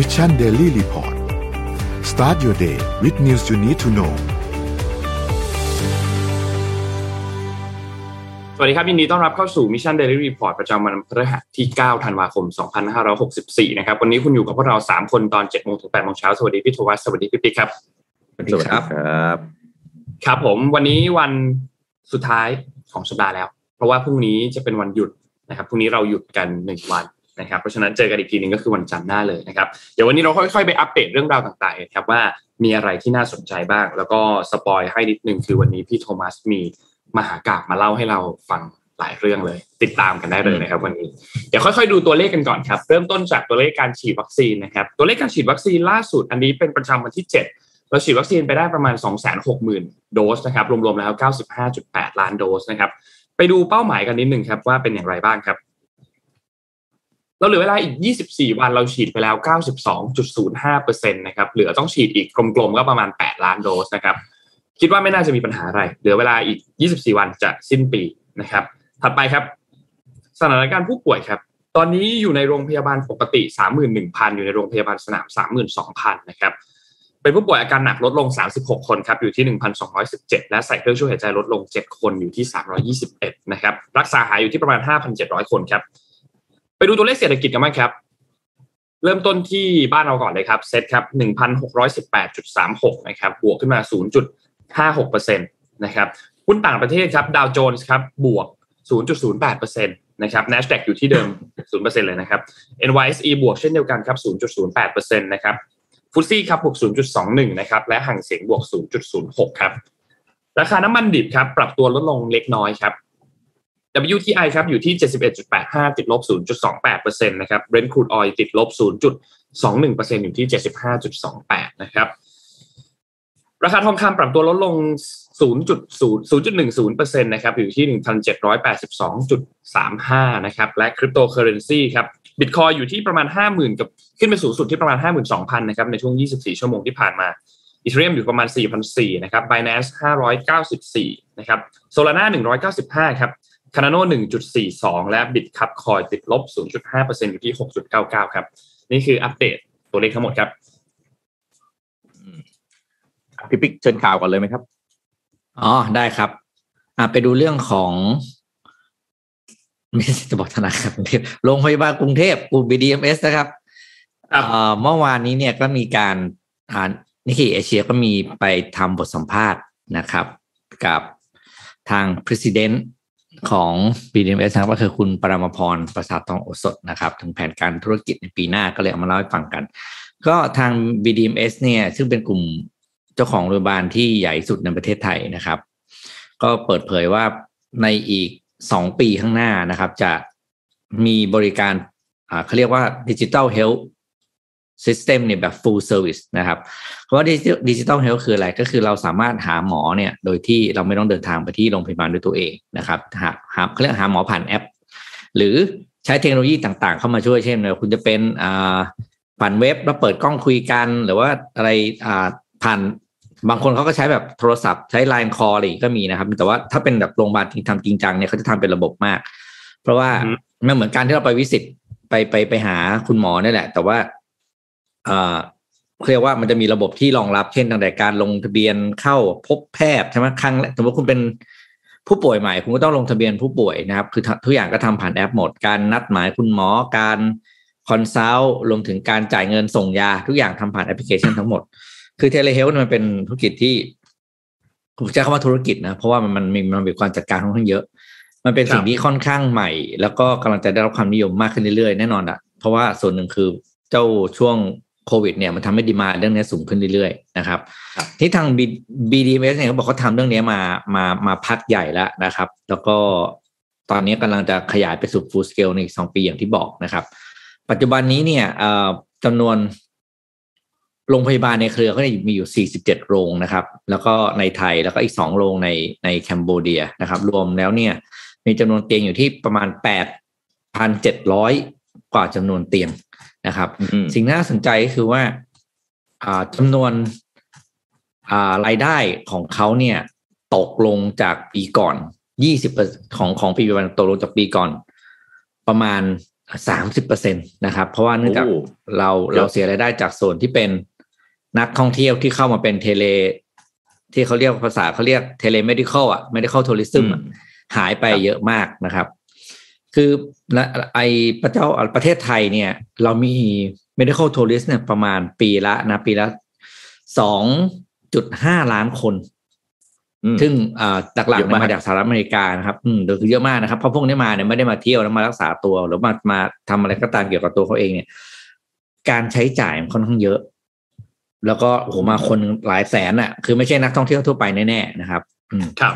Mission Daily Report start your day with news you need to know สวัสดีครับ ยินดีต้อนรับเข้าสู่ Mission Daily Report ประจำวันพฤหัสที่ 9 ธันวาคม 2564 นะครับ วันนี้คุณอยู่กับพวกเรา 3 คนตอน 7 โมงถึง 8 โมงเช้า สวัสดีพี่โทมัสสวัสดีพี่ปิ๊กครับ สวัสดีครับ ครับผม วันนี้วันสุดท้ายของสัปดาห์แล้ว เพราะว่าพรุ่งนี้จะเป็นวันหยุดนะครับ พรุ่งนี้เราหยุดกันหนึ่งวัน นะครับเพราะฉะนั้นเจอกันอีกทีหนึ่งก็คือวันจันทร์หน้าเลยนะครับเดี๋ยววันนี้เราค่อยๆไปอัปเดตเรื่องราวต่างๆครับว่ามีอะไรที่น่าสนใจบ้าง แล้วก็ spoil ให้นิดนึงคือวันนี้พี่โทมัสมีมหากาพย์มาเล่าให้เราฟังหลายเรื่องเลย ติดตามกันได้เลยนะครับวันนี้เดี๋ยวค่อยๆดูตัวเลขกันก่อนครับเริ่มต้นจากตัวเลขการฉีดวัคซีนนะครับตัวเลขการฉีดวัคซีนล่าสุดอันนี้เป็นประจำวันที่ 7เราฉีดวัคซีนไปได้ประมาณ 260,000 โดสนะครับ รวมๆแล้ว 95.8 ล้านโดสนะครับ ไปดูเป้าหมายกันนิดหนึ่งครับว่าเป็นอย่างไรบ้างครับ เราเหลือเวลาอีก 24 วันเราฉีดไปแล้ว 92.05%นะครับเหลือต้องฉีดอีกกลมๆก็ประมาณ 8 ล้านโดสนะครับคิดว่าไม่น่าจะมีปัญหาอะไร เหลือเวลาอีก 24 วันจะสิ้นปีนะครับ ถัดไปครับ สถานการณ์ผู้ป่วยครับ ตอนนี้อยู่ในโรงพยาบาลปกติ 31,000 อยู่ในโรงพยาบาลสนาม 32,000 นะครับ เป็นผู้ป่วยอาการหนักลดลง 36 คนครับ อยู่ที่ 1,217 และใส่เครื่องช่วยหายใจลดลง 7 คนอยู่ที่ 321 นะครับ รักษาหายอยู่ที่ประมาณ 5,700 คนครับ ไปดูตัวเลขเศรษฐกิจกันบ้างครับ เริ่มต้นที่บ้านเราก่อนเลยครับเซตครับ1,618.36นหกร้อยสิบแปดจุดสามหกนะครับบวกขึ้นมา0.56%นะครับหุ้นต่างประเทศครับดาวโจนส์ครับบวก0.08%นะครับ NASDAQ อยู่ที่เดิม0%เลยนะครับ NYSE บวกเช่นเดียวกันครับ0.08%นะครับฟุตซี่ครับบวก0.21นะครับและห่างเสียงบวก0.06ครับราคาน้ำมันดิบครับปรับตัวลดลงเล็กน้อยครับ WTI ครับอยู่ที่ 71.85 ติดลบ 0.28%นะครับ Brent crude oil ติดลบ 0.21%อยู่ที่ 75.28 นะครับราคาทองคำปรับตัวลดลง0.0.10%นะครับอยู่ที่ 1,782.35 นะครับและคริปโตเคอเรนซีครับบิตคอยอยู่ที่ประมาณ 50,000 กับขึ้นไปสูงสุดที่ประมาณ 52,000 นะครับในช่วง 24 ชั่วโมงที่ผ่านมาอีเทเรียมอยู่ประมาณ4,400นะครับ Binance 594 นะครับ Solana 195 ครับ Cardano 1.42 และบิตครับคอยติดลบ 0.5%อยู่ที่ 6.99 ครับ นี่คืออัปเดตตัวเลขทั้งหมดครับพี่ปิ๊กเชิญข่าวก่อนเลยไหมครับ อ๋อ ได้ครับอ่าไปดูเรื่องของไม่จะบอกธนาคารกรุงเทพโรงพยาบาลกรุงเทพกลุ่ม BDMS นะครับครับเอ่อเมื่อวานนี้เนี่ยก็มีการอ่านิเคเอเชียก็มีไปทำบทสัมภาษณ์นะครับ กับทาง President ของ BDMS นะครับก็คือคุณปรมพรประสาททองโอสถนะครับ ถึงแผนการธุรกิจในปีหน้าก็เลยเอามาเล่าให้ฟังกัน ก็ทาง BDMS เนี่ยซึ่งเป็นกลุ่มเจ้าของโรงพยาบาลที่ใหญ่สุดในประเทศไทยนะครับ ก็เปิดเผยว่าในอีกสองปีข้างหน้านะครับ จะมีบริการเขาเรียกว่าดิจิ t a ลเฮล t h ซิสเต็มเนี่ยแบบ full service นะครับเพราะว่าดิจิ t a ลเฮล t h คืออะไรก็คือเราสามารถหาหมอเนี่ยโดยที่เราไม่ต้องเดินทางไปที่โรงพยาบาลด้วยตัวเองนะครับหาหาเขาเรียกหาหมอผ่านแอป หรือใช้เทคโนโลยีต่างๆ เข้ามาช่วยเช่นคุณจะเป็นอ่าผ่านเว็บแล้วเปิดกล้องคุยกัน หรือว่าอะไรอ่าผ่านบางคนเขาก็ใช้แบบโทรศัพท์ใช้ Line Call อะไรก็มีนะครับ แต่ว่าถ้าเป็นแบบโรงพยาบาลจริงทำจริงจังเนี่ยเขาจะทำเป็นระบบมาก เพราะว่าอือฮึมันเหมือนการที่เราไปวิสิตไปไปไปหาคุณหมอนี่แหละ แต่ว่า เอ่อเรียกว่ามันจะมีระบบที่รองรับเช่นตั้งแต่การลงทะเบียนเข้าพบแพทย์ใช่ไหมครั้งแรกสมมติคุณเป็นผู้ป่วยใหม่ คุณก็ต้องลงทะเบียนผู้ป่วยนะครับ คือทุกอย่างก็ทำผ่านแอปหมด การนัดหมายคุณหมอการ consult รวมถึงการจ่ายเงินส่งยา ทุกอย่างทำผ่านแอปพลิเคชันทั้งหมด คือ telehealth มันเป็นธุรกิจที่ผมใช้คำว่าธุรกิจนะ เพราะว่ามันมันมีมันมีความจัดการค่อนข้างเยอะ มันเป็นสิ่งที่ค่อนข้างใหม่ แล้วก็กำลังจะได้รับความนิยมมากขึ้นเรื่อยๆแน่นอนอะเพราะว่าส่วนหนึ่งคือเจ้าช่วง โควิดเนี่ยมันทำให้ demand เรื่องนี้สูงขึ้นเรื่อยๆนะครับครับที่ทาง B- BDMS เนี่ยเขาบอกเขาทำเรื่องนี้มามามาพักใหญ่แล้วนะครับ แล้วก็ตอนนี้กำลังจะขยายไปสู่ full scale ในอีกสองปีอย่างที่บอกนะครับ ปัจจุบันนี้เนี่ยเอ่อจำนวนโรงพยาบาลในเครือก็มีอยู่ 47 โรงนะครับ แล้วก็ในไทยแล้วก็อีก 2 โรงในในแคนเบเดียนะครับ รวมแล้วเนี่ย มีจำนวนเตียงอยู่ที่ประมาณ 8,700 กว่าจำนวนเตียง นะครับอืมสิ่งน่าสนใจก็คือว่าอ่าจำนวนอ่ารายได้ของเขาเนี่ย ตกลงจากปีก่อน20%ของของปีปัจจุบันตกลงจากปีก่อน ประมาณสามสิบเปอร์เซ็นตนะครับ เพราะว่าเนื่องจากโอ้เราเยอะเราเสียรายได้จากส่วนที่เป็นนักท่องเที่ยวที่เข้ามาเป็นเทเล ที่เขาเรียกภาษาเขาเรียกเทเล medical อะ medical tourism อะหายไปครับเยอะมากนะครับ คือและไอประเจ้าประเทศไทยเนี่ย เรามี medical tourist เนี่ยประมาณปีละนะปีละสองจุดห้าล้านคนอืมซึ่งอ่าหลักๆเยอะเนี่ยมากมาจากสหรัฐอเมริกานะครับ อืมเดี๋ยวคือเยอะมากนะครับเพราะพวกนี้มาเนี่ยไม่ได้มาเที่ยวแล้วมารักษาตัว หรือมามาทำอะไรก็ตามเกี่ยวกับตัวเขาเองเนี่ย การใช้จ่ายมันค่อนข้างเยอะ แล้วก็โอ้โหมาคนหลายแสนอะ คือไม่ใช่นักท่องเที่ยวทั่วไปแน่ๆนะครับอืมครับ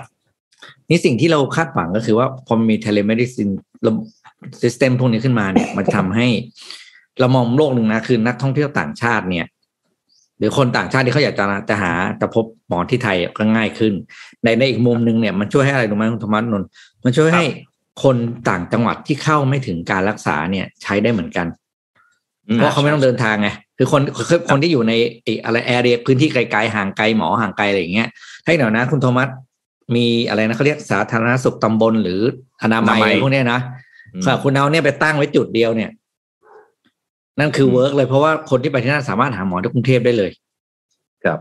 นี่สิ่งที่เราคาดหวังก็คือว่าพอมันมี telemedicine ระบบ system พวกนี้ขึ้นมาเนี่ย มันทำให้ เรามองโลกหนึ่งนะคือนักท่องเที่ยวต่างชาติเนี่ย หรือคนต่างชาติที่เขาอยากจะจะหาจะพบหมอที่ไทยก็ง่ายขึ้น ในในอีกมุมหนึ่งเนี่ยมันช่วยให้อะไรรู้ไหมคุณธรรมนนท์มันช่วยให้คนต่างจังหวัดที่เข้าไม่ถึงการรักษาเนี่ย ใช้ได้เหมือนกันอืมเพราะเขาไม่ต้องเดินทางไงคือคนคือคนที่อยู่ในไอ้อะไรแอเรียพื้นที่ไกลๆห่างไกลหมอห่างไกลอะไรอย่างเงี้ยให้เดี๋ยวนะคุณโทมัส มีอะไรนะเขาเรียกสาธารณสุขตำบลหรืออนามัยอนามัยพวกเนี้ยนะอืมค่ะคุณเอาเนี่ยไปตั้งไว้จุดเดียวเนี่ย นั่นคือ work เลยเพราะว่าคนที่ไปที่นั่นสามารถหาหมอที่กรุงเทพได้เลย ครับ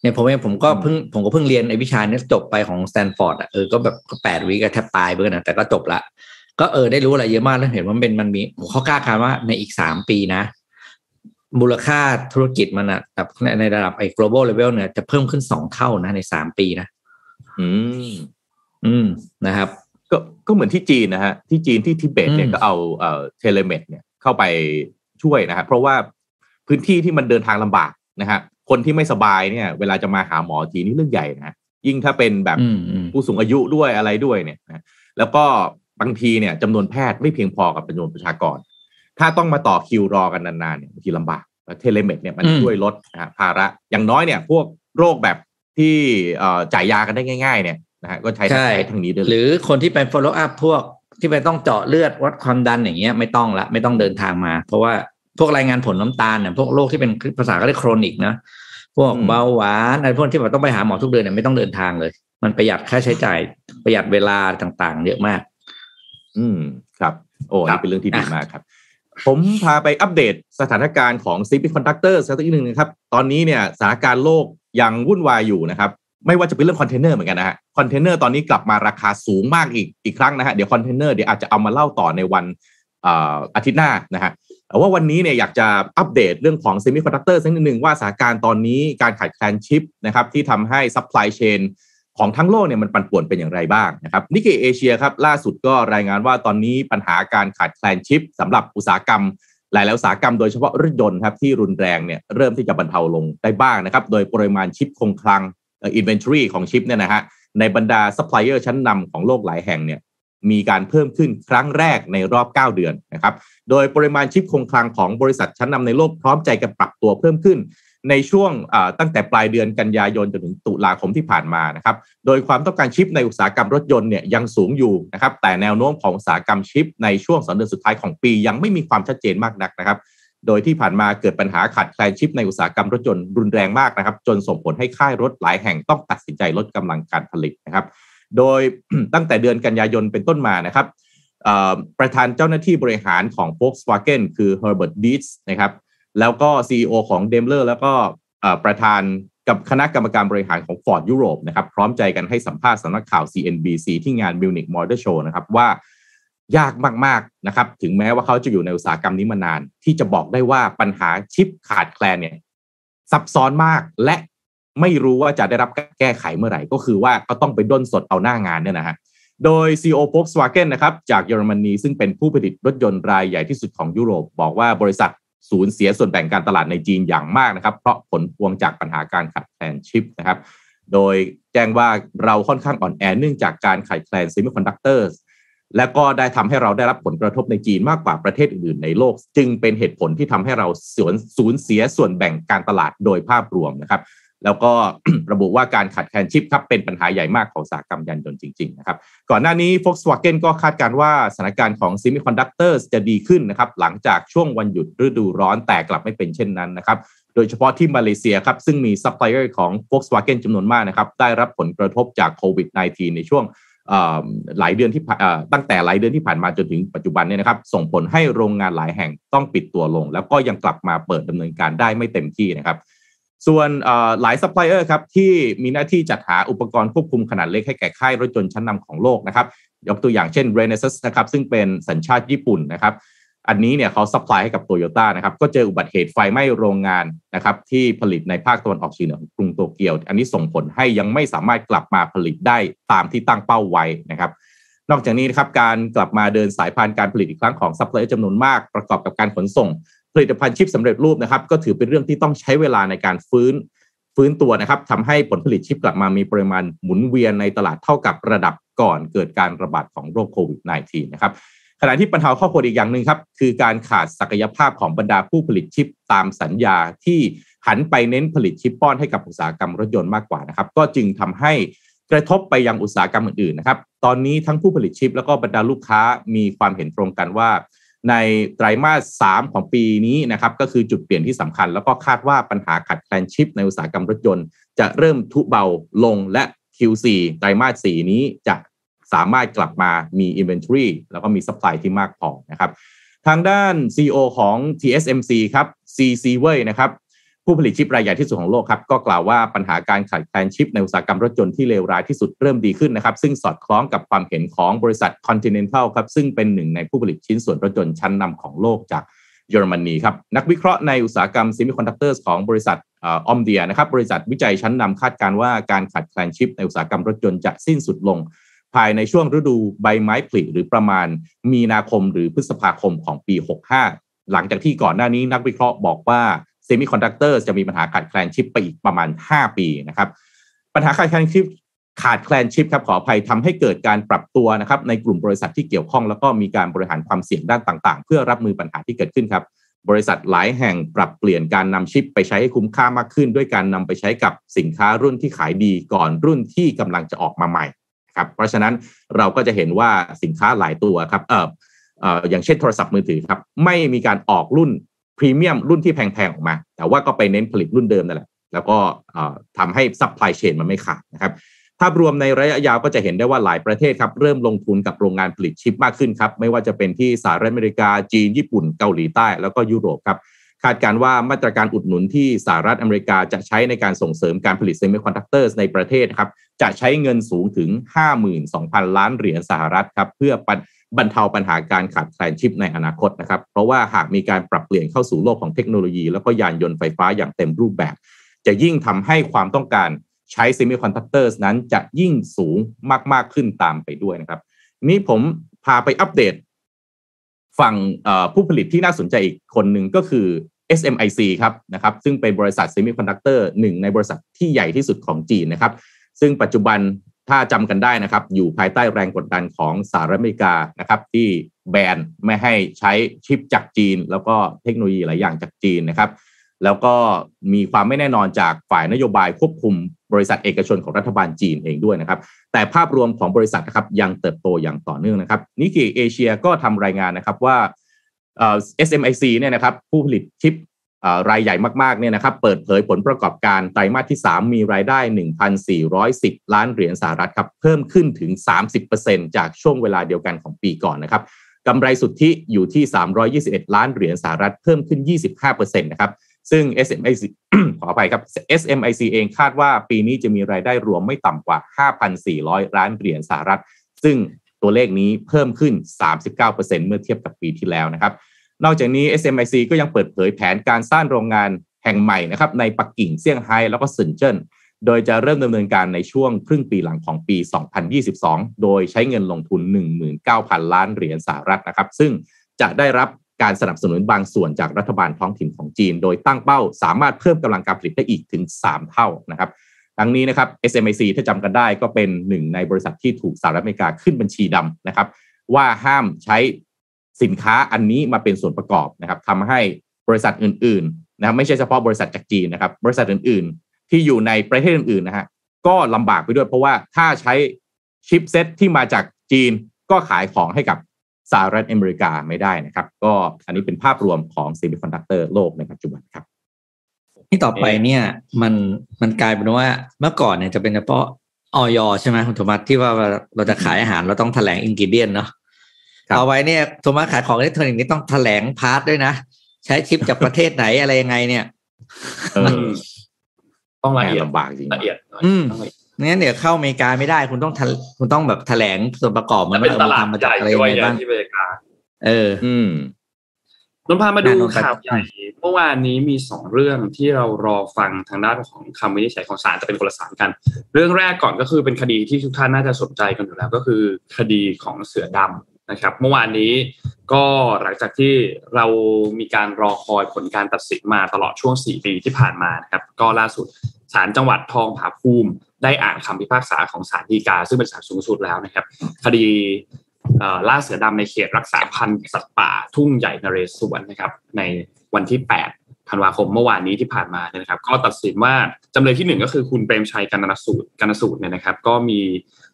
เนี่ยผมเองผมก็อืมเพิ่งผมก็เพิ่งเรียนไอ้วิชาเนี้ยจบไปของสแตนฟอร์ดอะเออก็แบบก็แปด week็แทบตายไปกันนะแต่ก็จบละก็เออได้รู้อะไรเยอะมากแล้วเห็นว่ามันเป็นมันมีเขากล้าคาดว่าในอีกสามปีนะมูลค่าธุรกิจมันอะแบบในในระดับไอ้ global level เนี่ยจะเพิ่มขึ้นสองเท่านะในสามปีนะ อืมอืมนะครับ ก็ก็เหมือนที่จีนนะฮะที่จีนที่ทิเบตเนี่ยอืมก็เอาเอ่อ telemed เนี่ยเข้าไปช่วยนะฮะเพราะว่าพื้นที่ที่มันเดินทางลำบากนะฮะคนที่ไม่สบายเนี่ย เวลาจะมาหาหมอทีนี่เรื่องใหญ่นะฮะยิ่งถ้าเป็นแบบอืมอืมผู้สูงอายุด้วยอะไรด้วยเนี่ยนะแล้วก็บางทีเนี่ยจำนวนแพทย์ไม่เพียงพอกับจำนวนประชากร ถ้าต้องมาต่อคิวรอกันนานๆเนี่ยบางทีลำบาก telemed เนี่ยมันอืมช่วยลดนะฮะภาระอย่างน้อยเนี่ย พวกโรคแบบ ที่เอ่อจ่ายยากันได้ง่าย ๆ เนี่ยนะฮะก็ใช้ใช่ใช้ทางนี้ได้เลยหรือคนที่ไป follow up พวกที่ไปต้องเจาะเลือดวัดความดันอย่างเงี้ยไม่ต้องละไม่ต้องเดินทางมา เพราะว่าพวกรายงานผลน้ำตาลเนี่ยพวกโรคที่เป็นภาษาก็เรียกโครนิกนะพวกอืมเบาหวานอะไรพวกที่แบบต้องไปหาหมอทุกเดือนเนี่ยไม่ต้องเดินทางเลย มันประหยัดค่าใช้จ่ายประหยัดเวลาต่างๆ เยอะมาก อืมครับ โอ้ครันี่บเป็นเรื่องที่ดีอะมากครับ ผมพาไปอัปเดตสถานการณ์ของ Semiconductor สักนิดหนึ่งนะครับ ตอนนี้เนี่ยสถานการณ์โลกยังวุ่นวายอยู่นะครับ ไม่ว่าจะเป็นเรื่องคอนเทนเนอร์เหมือนกันนะฮะ คอนเทนเนอร์ตอนนี้กลับมาราคาสูงมากอีกอีกครั้งนะฮะ เดี๋ยวคอนเทนเนอร์เดี๋ยวอาจจะเอามาเล่าต่อในวันอาทิตย์หน้านะฮะแต่ว่าวันนี้เนี่ยอยากจะอัปเดตเรื่องของ Semiconductor สักนิดหนึ่งว่าสถานการณ์ตอนนี้การขาดแคลนชิปนะครับที่ทำให้ supply chain ของทั้งโลกเนี่ยมันปั่นป่วนเป็นอย่างไรบ้างนะครับ Nikkei Asia ครับล่าสุดก็รายงานว่าตอนนี้ปัญหาการขาดแคลนชิปสำหรับอุตสาหกรรม หลายๆอุตสาหกรรมโดยเฉพาะรถยนต์ครับที่รุนแรงเนี่ยเริ่มที่จะบรรเทาลงได้บ้างนะครับโดยปริมาณชิปคงคลัง inventory ของชิปเนี่ยนะฮะในบรรดาซัพพลายเออร์ชั้นนำของโลกหลายแห่งเนี่ยมีการเพิ่มขึ้นครั้งแรกในรอบ 9 เดือนนะครับ โดยปริมาณชิปคงคลังของบริษัทชั้นนำในโลกพร้อมใจกันปรับตัวเพิ่มขึ้น ในช่วงตั้งแต่ปลายเดือนกันยายนจนถึงตุลาคมที่ผ่านมานะครับโดยความต้องการชิปในอุตสาหกรรมรถยนต์เนี่ยยังสูงอยู่นะครับแต่แนวโน้มของอุตสาหกรรมชิป ในช่วงสองเดือนสุดท้ายของปี ยังไม่มีความชัดเจนมากนักนะครับโดยที่ผ่านมาเกิดปัญหาขาดแคลนชิปในอุตสาหกรรมรถยนต์รุนแรงมากนะครับจนส่งผลให้ค่ายรถหลายแห่งต้องตัดสินใจลดกำลังการผลิตนะครับโดยตั้งแต่เดือนกันยายนเป็นต้นมานะครับประธานเจ้าหน้าที่บริหารของ Volkswagen คือ Herbert Diess นะครับ แล้วก็ CEO ของ Daimler แล้วก็ประธานกับคณะกรรมการบริหารของ Ford ยุโรปนะครับพร้อมใจกันให้สัมภาษณ์สำนักข่าว CNBC ที่งาน Munich Motor Show นะครับว่ายากมากๆนะครับ ถึงแม้ว่าเขาจะอยู่ในอุตสาหกรรมนี้มานาน ที่จะบอกได้ว่าปัญหาชิปขาดแคลนเนี่ยซับซ้อนมากและไม่รู้ว่าจะได้รับการแก้ไขเมื่อไหร่ ก็คือว่าก็ต้องไปด้นสดเอาหน้างานเนี่ยนะฮะโดย CEO Volkswagen นะครับจากเยอรมนีซึ่งเป็นผู้ผลิตรถยนต์รายใหญ่ที่สุดของยุโรป บอกว่าบริษัท สูญเสียส่วนแบ่งการตลาดในจีนอย่างมากนะครับ เพราะผลพวงจากปัญหาการขาดแคลนชิปนะครับ โดยแจ้งว่าเราค่อนข้างอ่อนแอเนื่องจากการขาดแคลน semiconductor และก็ได้ทำให้เราได้รับผลกระทบในจีนมากกว่าประเทศอื่นๆในโลก จึงเป็นเหตุผลที่ทำให้เราสูญสูญเสียส่วนแบ่งการตลาดโดยภาพรวมนะครับ แล้วก็ระบุว่าการขาดแคลนชิปครับเป็นปัญหาใหญ่มากของอุตสาหกรรมยานยนต์จริงๆนะครับก่อนหน้านี้ Volkswagen ก็คาดการณ์ว่าสถานการณ์ของ Semiconductors จะดีขึ้นนะครับหลังจากช่วงวันหยุดฤดูร้อนแต่กลับไม่เป็นเช่นนั้นนะครับโดยเฉพาะที่มาเลเซียครับซึ่งมีซัพพลายเออร์ของ Volkswagen จำนวนมากนะครับได้รับผลกระทบจากโควิด -19 ในช่วงหลายเดือนที่ตั้งแต่หลายเดือนที่ผ่านมาจนถึงปัจจุบันเนี่ยนะครับส่งผลให้โรงงานหลายแห่งต้องปิดตัวลง แล้วก็ยังกลับมาเปิดดำเนินการได้ไม่เต็มที่นะครับ ส่วนหลายซัพพลายเออร์ครับที่มีหน้าที่จัดหาอุปกรณ์ควบคุมขนาดเล็กให้แก่ค่ายรถยนต์ชั้นนำของโลกนะครับยกตัวอย่างเช่น r e n e s s นะครับซึ่งเป็นสัญชาติญี่ปุ่นนะครับอันนี้เนี่ยเขา supply ให้กับโตโยต้านะครับก็เจออุบัติเหตุไฟไหม้โรงงานนะครับที่ผลิตในภาคตะวันออกเฉียงเหนือของกรุงโตเกียว อันนี้ส่งผลให้ยังไม่สามารถกลับมาผลิตได้ตามที่ตั้งเป้าไว้นะครับนอกจากนี้นะครับการกลับมาเดินสายพานการผลิตอีกครั้งของซัพพลายจำนวนมากประกอบกับการขนส่ง ผลิตภัณฑ์ชิปสำเร็จรูปนะครับ ก็ถือเป็นเรื่องที่ต้องใช้เวลาในการฟื้นฟื้นตัวนะครับทำให้ผลผลิตชิปกลับมามีปริมาณหมุนเวียนในตลาดเท่ากับระดับก่อนเกิดการระบาดของโรคโควิด -19 นะครับขณะที่ปัญหาข้อควรอีกอย่างหนึ่งครับ คือการขาดศักยภาพของบรรดาผู้ผลิตชิปตามสัญญาที่หันไปเน้นผลิตชิปป้อนให้กับอุตสาหกรรมรถยนต์มากกว่านะครับ ก็จึงทำให้กระทบไปยังอุตสาหกรรมอื่นๆนะครับ ตอนนี้ทั้งผู้ผลิตชิป แล้วก็บรรดาลูกค้ามีความเห็นตรงกันว่า ในไตรมาส 3 ของปีนี้นะครับก็คือจุดเปลี่ยนที่สำคัญ แล้วก็คาดว่าปัญหาขาดแคลนชิปในอุตสาหกรรมรถยนต์ จะเริ่มทุเลาลงและ Q4 ไตรมาส 4 นี้จะสามารถกลับมามี inventory แล้วก็มี supply ที่มากพอนะครับ ทางด้าน CEO ของ TSMC ครับ CC Wei นะครับ ผู้ผลิตชิปรายใหญ่ที่สุดของโลกครับก็กล่าวว่าปัญหาการขาดแคลนชิปในอุตสาหกรรมรถยนต์ที่เลวร้ายที่สุดเริ่มดีขึ้นนะครับซึ่งสอดคล้องกับความเห็นของบริษัท Continental ครับซึ่งเป็นหนึ่งในผู้ผลิตชิ้นส่วนรถยนต์ชั้นนำของโลกจากเยอรมนีครับนักวิเคราะห์ในอุตสาหกรรม semiconductor ของบริษัทOmdia นะครับบริษัทวิจัยชั้นนำคาดการณ์ว่าการขาดแคลนชิปในอุตสาหกรรมรถยนต์จะสิ้นสุดลง ภายในช่วงฤดูใบไม้ผลิหรือประมาณ มีนาคมหรือพฤษภาคมของปี 65 หลังจากที่ก่อนหน้านี้นักวิเคราะห์บอกว่า semiconductor จะมีปัญหาขาดแคลนชิปไปอีกประมาณ 5 ปีนะครับปัญหาขาดแคลนชิปขาดแคลนชิปครับขออภัยทำให้เกิดการปรับตัวนะครับในกลุ่มบริษัทที่เกี่ยวข้องแล้วก็มีการบริหารความเสี่ยงด้านต่างๆ เพื่อรับมือปัญหาที่เกิดขึ้นครับบริษัทหลายแห่งปรับเปลี่ยนการนำชิปไปใช้ให้คุ้มค่ามากขึ้น ด้วยการนำไปใช้กับสินค้ารุ่นที่ขายดีก่อนรุ่นที่กำลังจะออกมาใหม่ครับเพราะฉะนั้นเราก็จะเห็นว่าสินค้าหลายตัวครับเออเอออย่างเช่นโทรศัพท์มือถือครับไม่มีการออกรุ่น พรีเมียมรุ่นที่แพงๆออกมา แต่ว่าก็ไปเน้นผลิตรุ่นเดิมนั่นแหละแล้วก็ทำให้ supply chain มันไม่ขาดนะครับภาพรวมในระยะยาวก็จะเห็นได้ว่าหลายประเทศครับ เริ่มลงทุนกับโรงงานผลิตชิปมากขึ้นครับ ไม่ว่าจะเป็นที่สหรัฐอเมริกาจีน ญี่ปุ่นเกาหลีใต้ แล้วก็ยุโรปครับ คาดการณ์ว่ามาตรการอุดหนุนที่สหรัฐอเมริกาจะใช้ในการส่งเสริมการผลิต semiconductor ในประเทศครับ จะใช้เงินสูงถึง 52,000 ล้านเหรียญสหรัฐครับ เพื่อ บรรเทาปัญหาการขาดแคลนชิปในอนาคตนะครับ เพราะว่าหากมีการปรับเปลี่ยนเข้าสู่โลกของเทคโนโลยี แล้วก็ยานยนต์ไฟฟ้าอย่างเต็มรูปแบบ จะยิ่งทำให้ความต้องการใช้ semiconductor นั้นจะยิ่งสูงมาก ๆ ขึ้นตามไปด้วยนะครับ นี้ผมพาไปอัปเดต ฝั่งผู้ผลิตที่น่าสนใจอีกคนหนึ่งก็คือ SMIC ครับนะครับ ซึ่งเป็นบริษัท semiconductor หนึ่งในบริษัทที่ใหญ่ที่สุดของจีนนะครับ ซึ่งปัจจุบัน ถ้าจำกันได้นะครับ อยู่ภายใต้แรงกดดันของสหรัฐอเมริกานะครับ ที่แบนไม่ให้ใช้ชิปจากจีน แล้วก็เทคโนโลยีหลายอย่างจากจีนนะครับ แล้วก็มีความไม่แน่นอนจากฝ่ายนโยบายควบคุมบริษัทเอกชนของรัฐบาลจีนเองด้วยนะครับ แต่ภาพรวมของบริษัทนะครับยังเติบโตอย่างต่อเนื่องนะครับนิกเกเอเชียก็ทำรายงานนะครับว่า SMIC เนี่ยนะครับผู้ผลิตชิป รายใหญ่มากๆเนี่ยนะครับเปิดเผยผลประกอบการไตรมาสที่ 3 มีรายได้ 1,410 ล้านเหรียญสหรัฐครับเพิ่มขึ้นถึง 30%จากช่วงเวลาเดียวกันของปีก่อนนะครับกำไรสุทธิอยู่ที่ 321 ล้านเหรียญสหรัฐเพิ่มขึ้น 25%นะครับซึ่ง SMIC ขออภัยครับ SMIC เองคาดว่าปีนี้จะมีรายได้รวมไม่ต่ำกว่า 5,400 ล้านเหรียญสหรัฐ ซึ่งตัวเลขนี้เพิ่มขึ้น 39%เมื่อเทียบกับปีที่แล้วนะครับ นอกจากนี้ SMIC ก็ยังเปิดเผยแผนการสร้างโรงงานแห่งใหม่นะครับในปักกิ่งเซี่ยงไฮ้แล้วก็ซินเจิ้นโดยจะเริ่มดำเนินการในช่วงครึ่งปีหลังของปี 2022 โดยใช้เงินลงทุน 19,000 ล้านเหรียญสหรัฐนะครับ ซึ่งจะได้รับการสนับสนุนบางส่วนจากรัฐบาลท้องถิ่นของจีน โดยตั้งเป้าสามารถเพิ่มกำลังการผลิตได้อีกถึง 3 เท่านะครับทั้งนี้นะครับ SMIC ถ้าจำกันได้ก็เป็นหนึ่งในบริษัทที่ถูกสหรัฐอเมริกาขึ้นบัญชีดำนะครับว่าห้ามใช้ สินค้าอันนี้มาเป็นส่วนประกอบนะครับทำให้บริษัทอื่นๆนะครับไม่ใช่เฉพาะบริษัทจากจีนนะครับ บริษัทอื่นๆ ที่อยู่ในประเทศอื่นๆนะฮะก็ลำบากไปด้วยเพราะว่าถ้าใช้ชิปเซ็ตที่มาจากจีนก็ขายของให้กับสหรัฐอเมริกาไม่ได้นะครับ ก็อันนี้เป็นภาพรวมของ semiconductor โลกในปัจจุบันครับที่ต่อไปเนี่ยมันมันกลายเป็นว่าเมื่อก่อนเนี่ยจะเป็นเฉพาะอย. ใช่ไหมคุณโทมัสที่ว่าเราจะขายอาหารเราต้องแถลง ingredient เนาะ ครับเอาไว้เนี่ยโทมัสขายของอิเล็กทรอนิกส์นี่ต้องแถลง part ด้วยนะ ใช้ชิปจากประเทศไหนอะไรยังไงเนี่ยเออต้องแหละมเอียดลำบากจริงละเอียดหน่อยอืมต้องละเอียดงั้นเดี๋ยวเข้าอเมริกาไม่ได้คุณต้องแถลคุณต้องแบบแถลงส่วนประกอบมัและนเป็นว่าตลาดทำมาใหจากญ่อะไรด้วยยังไงอย่าบ้างงที่อเมริกา เออ อืมนนท์พามาดูแน่นอนครับข่าวใหญ่เมื่อวานนี้มีสองเรื่องที่เรารอฟังทางด้านของคำวินิจฉัยของศาลจะเป็นคนละศาลกัน เรื่องแรกก่อนก็คือเป็นคดีที่ทุกท่านน่าจะสนใจกันอยู่แล้ว ก็คือ คดีของเสือดำ นะครับ เมื่อวานนี้ก็หลังจากที่เรามีการรอคอยผลการตัดสินมาตลอดช่วง 4 ปีที่ผ่านมานะครับ ก็ล่าสุดศาลจังหวัดทองผาภูมิ ได้อ่านคำพิพากษาของศาลฎีกา ซึ่งเป็นศาลสูงสุดแล้วนะครับ คดีล่าเสือดำในเขตรักษาพันธุ์สัตว์ป่าทุ่งใหญ่นเรศวรนะครับ ในวันที่ 8 ธันวาคมเมื่อวานนี้ที่ผ่านมาเนี่ยนะครับ ก็ตัดสินว่าจำเลยที่หนึ่งก็คือคุณเปรมชัยกันนสูตรกันนสูตรเนี่ยนะครับ ก็มี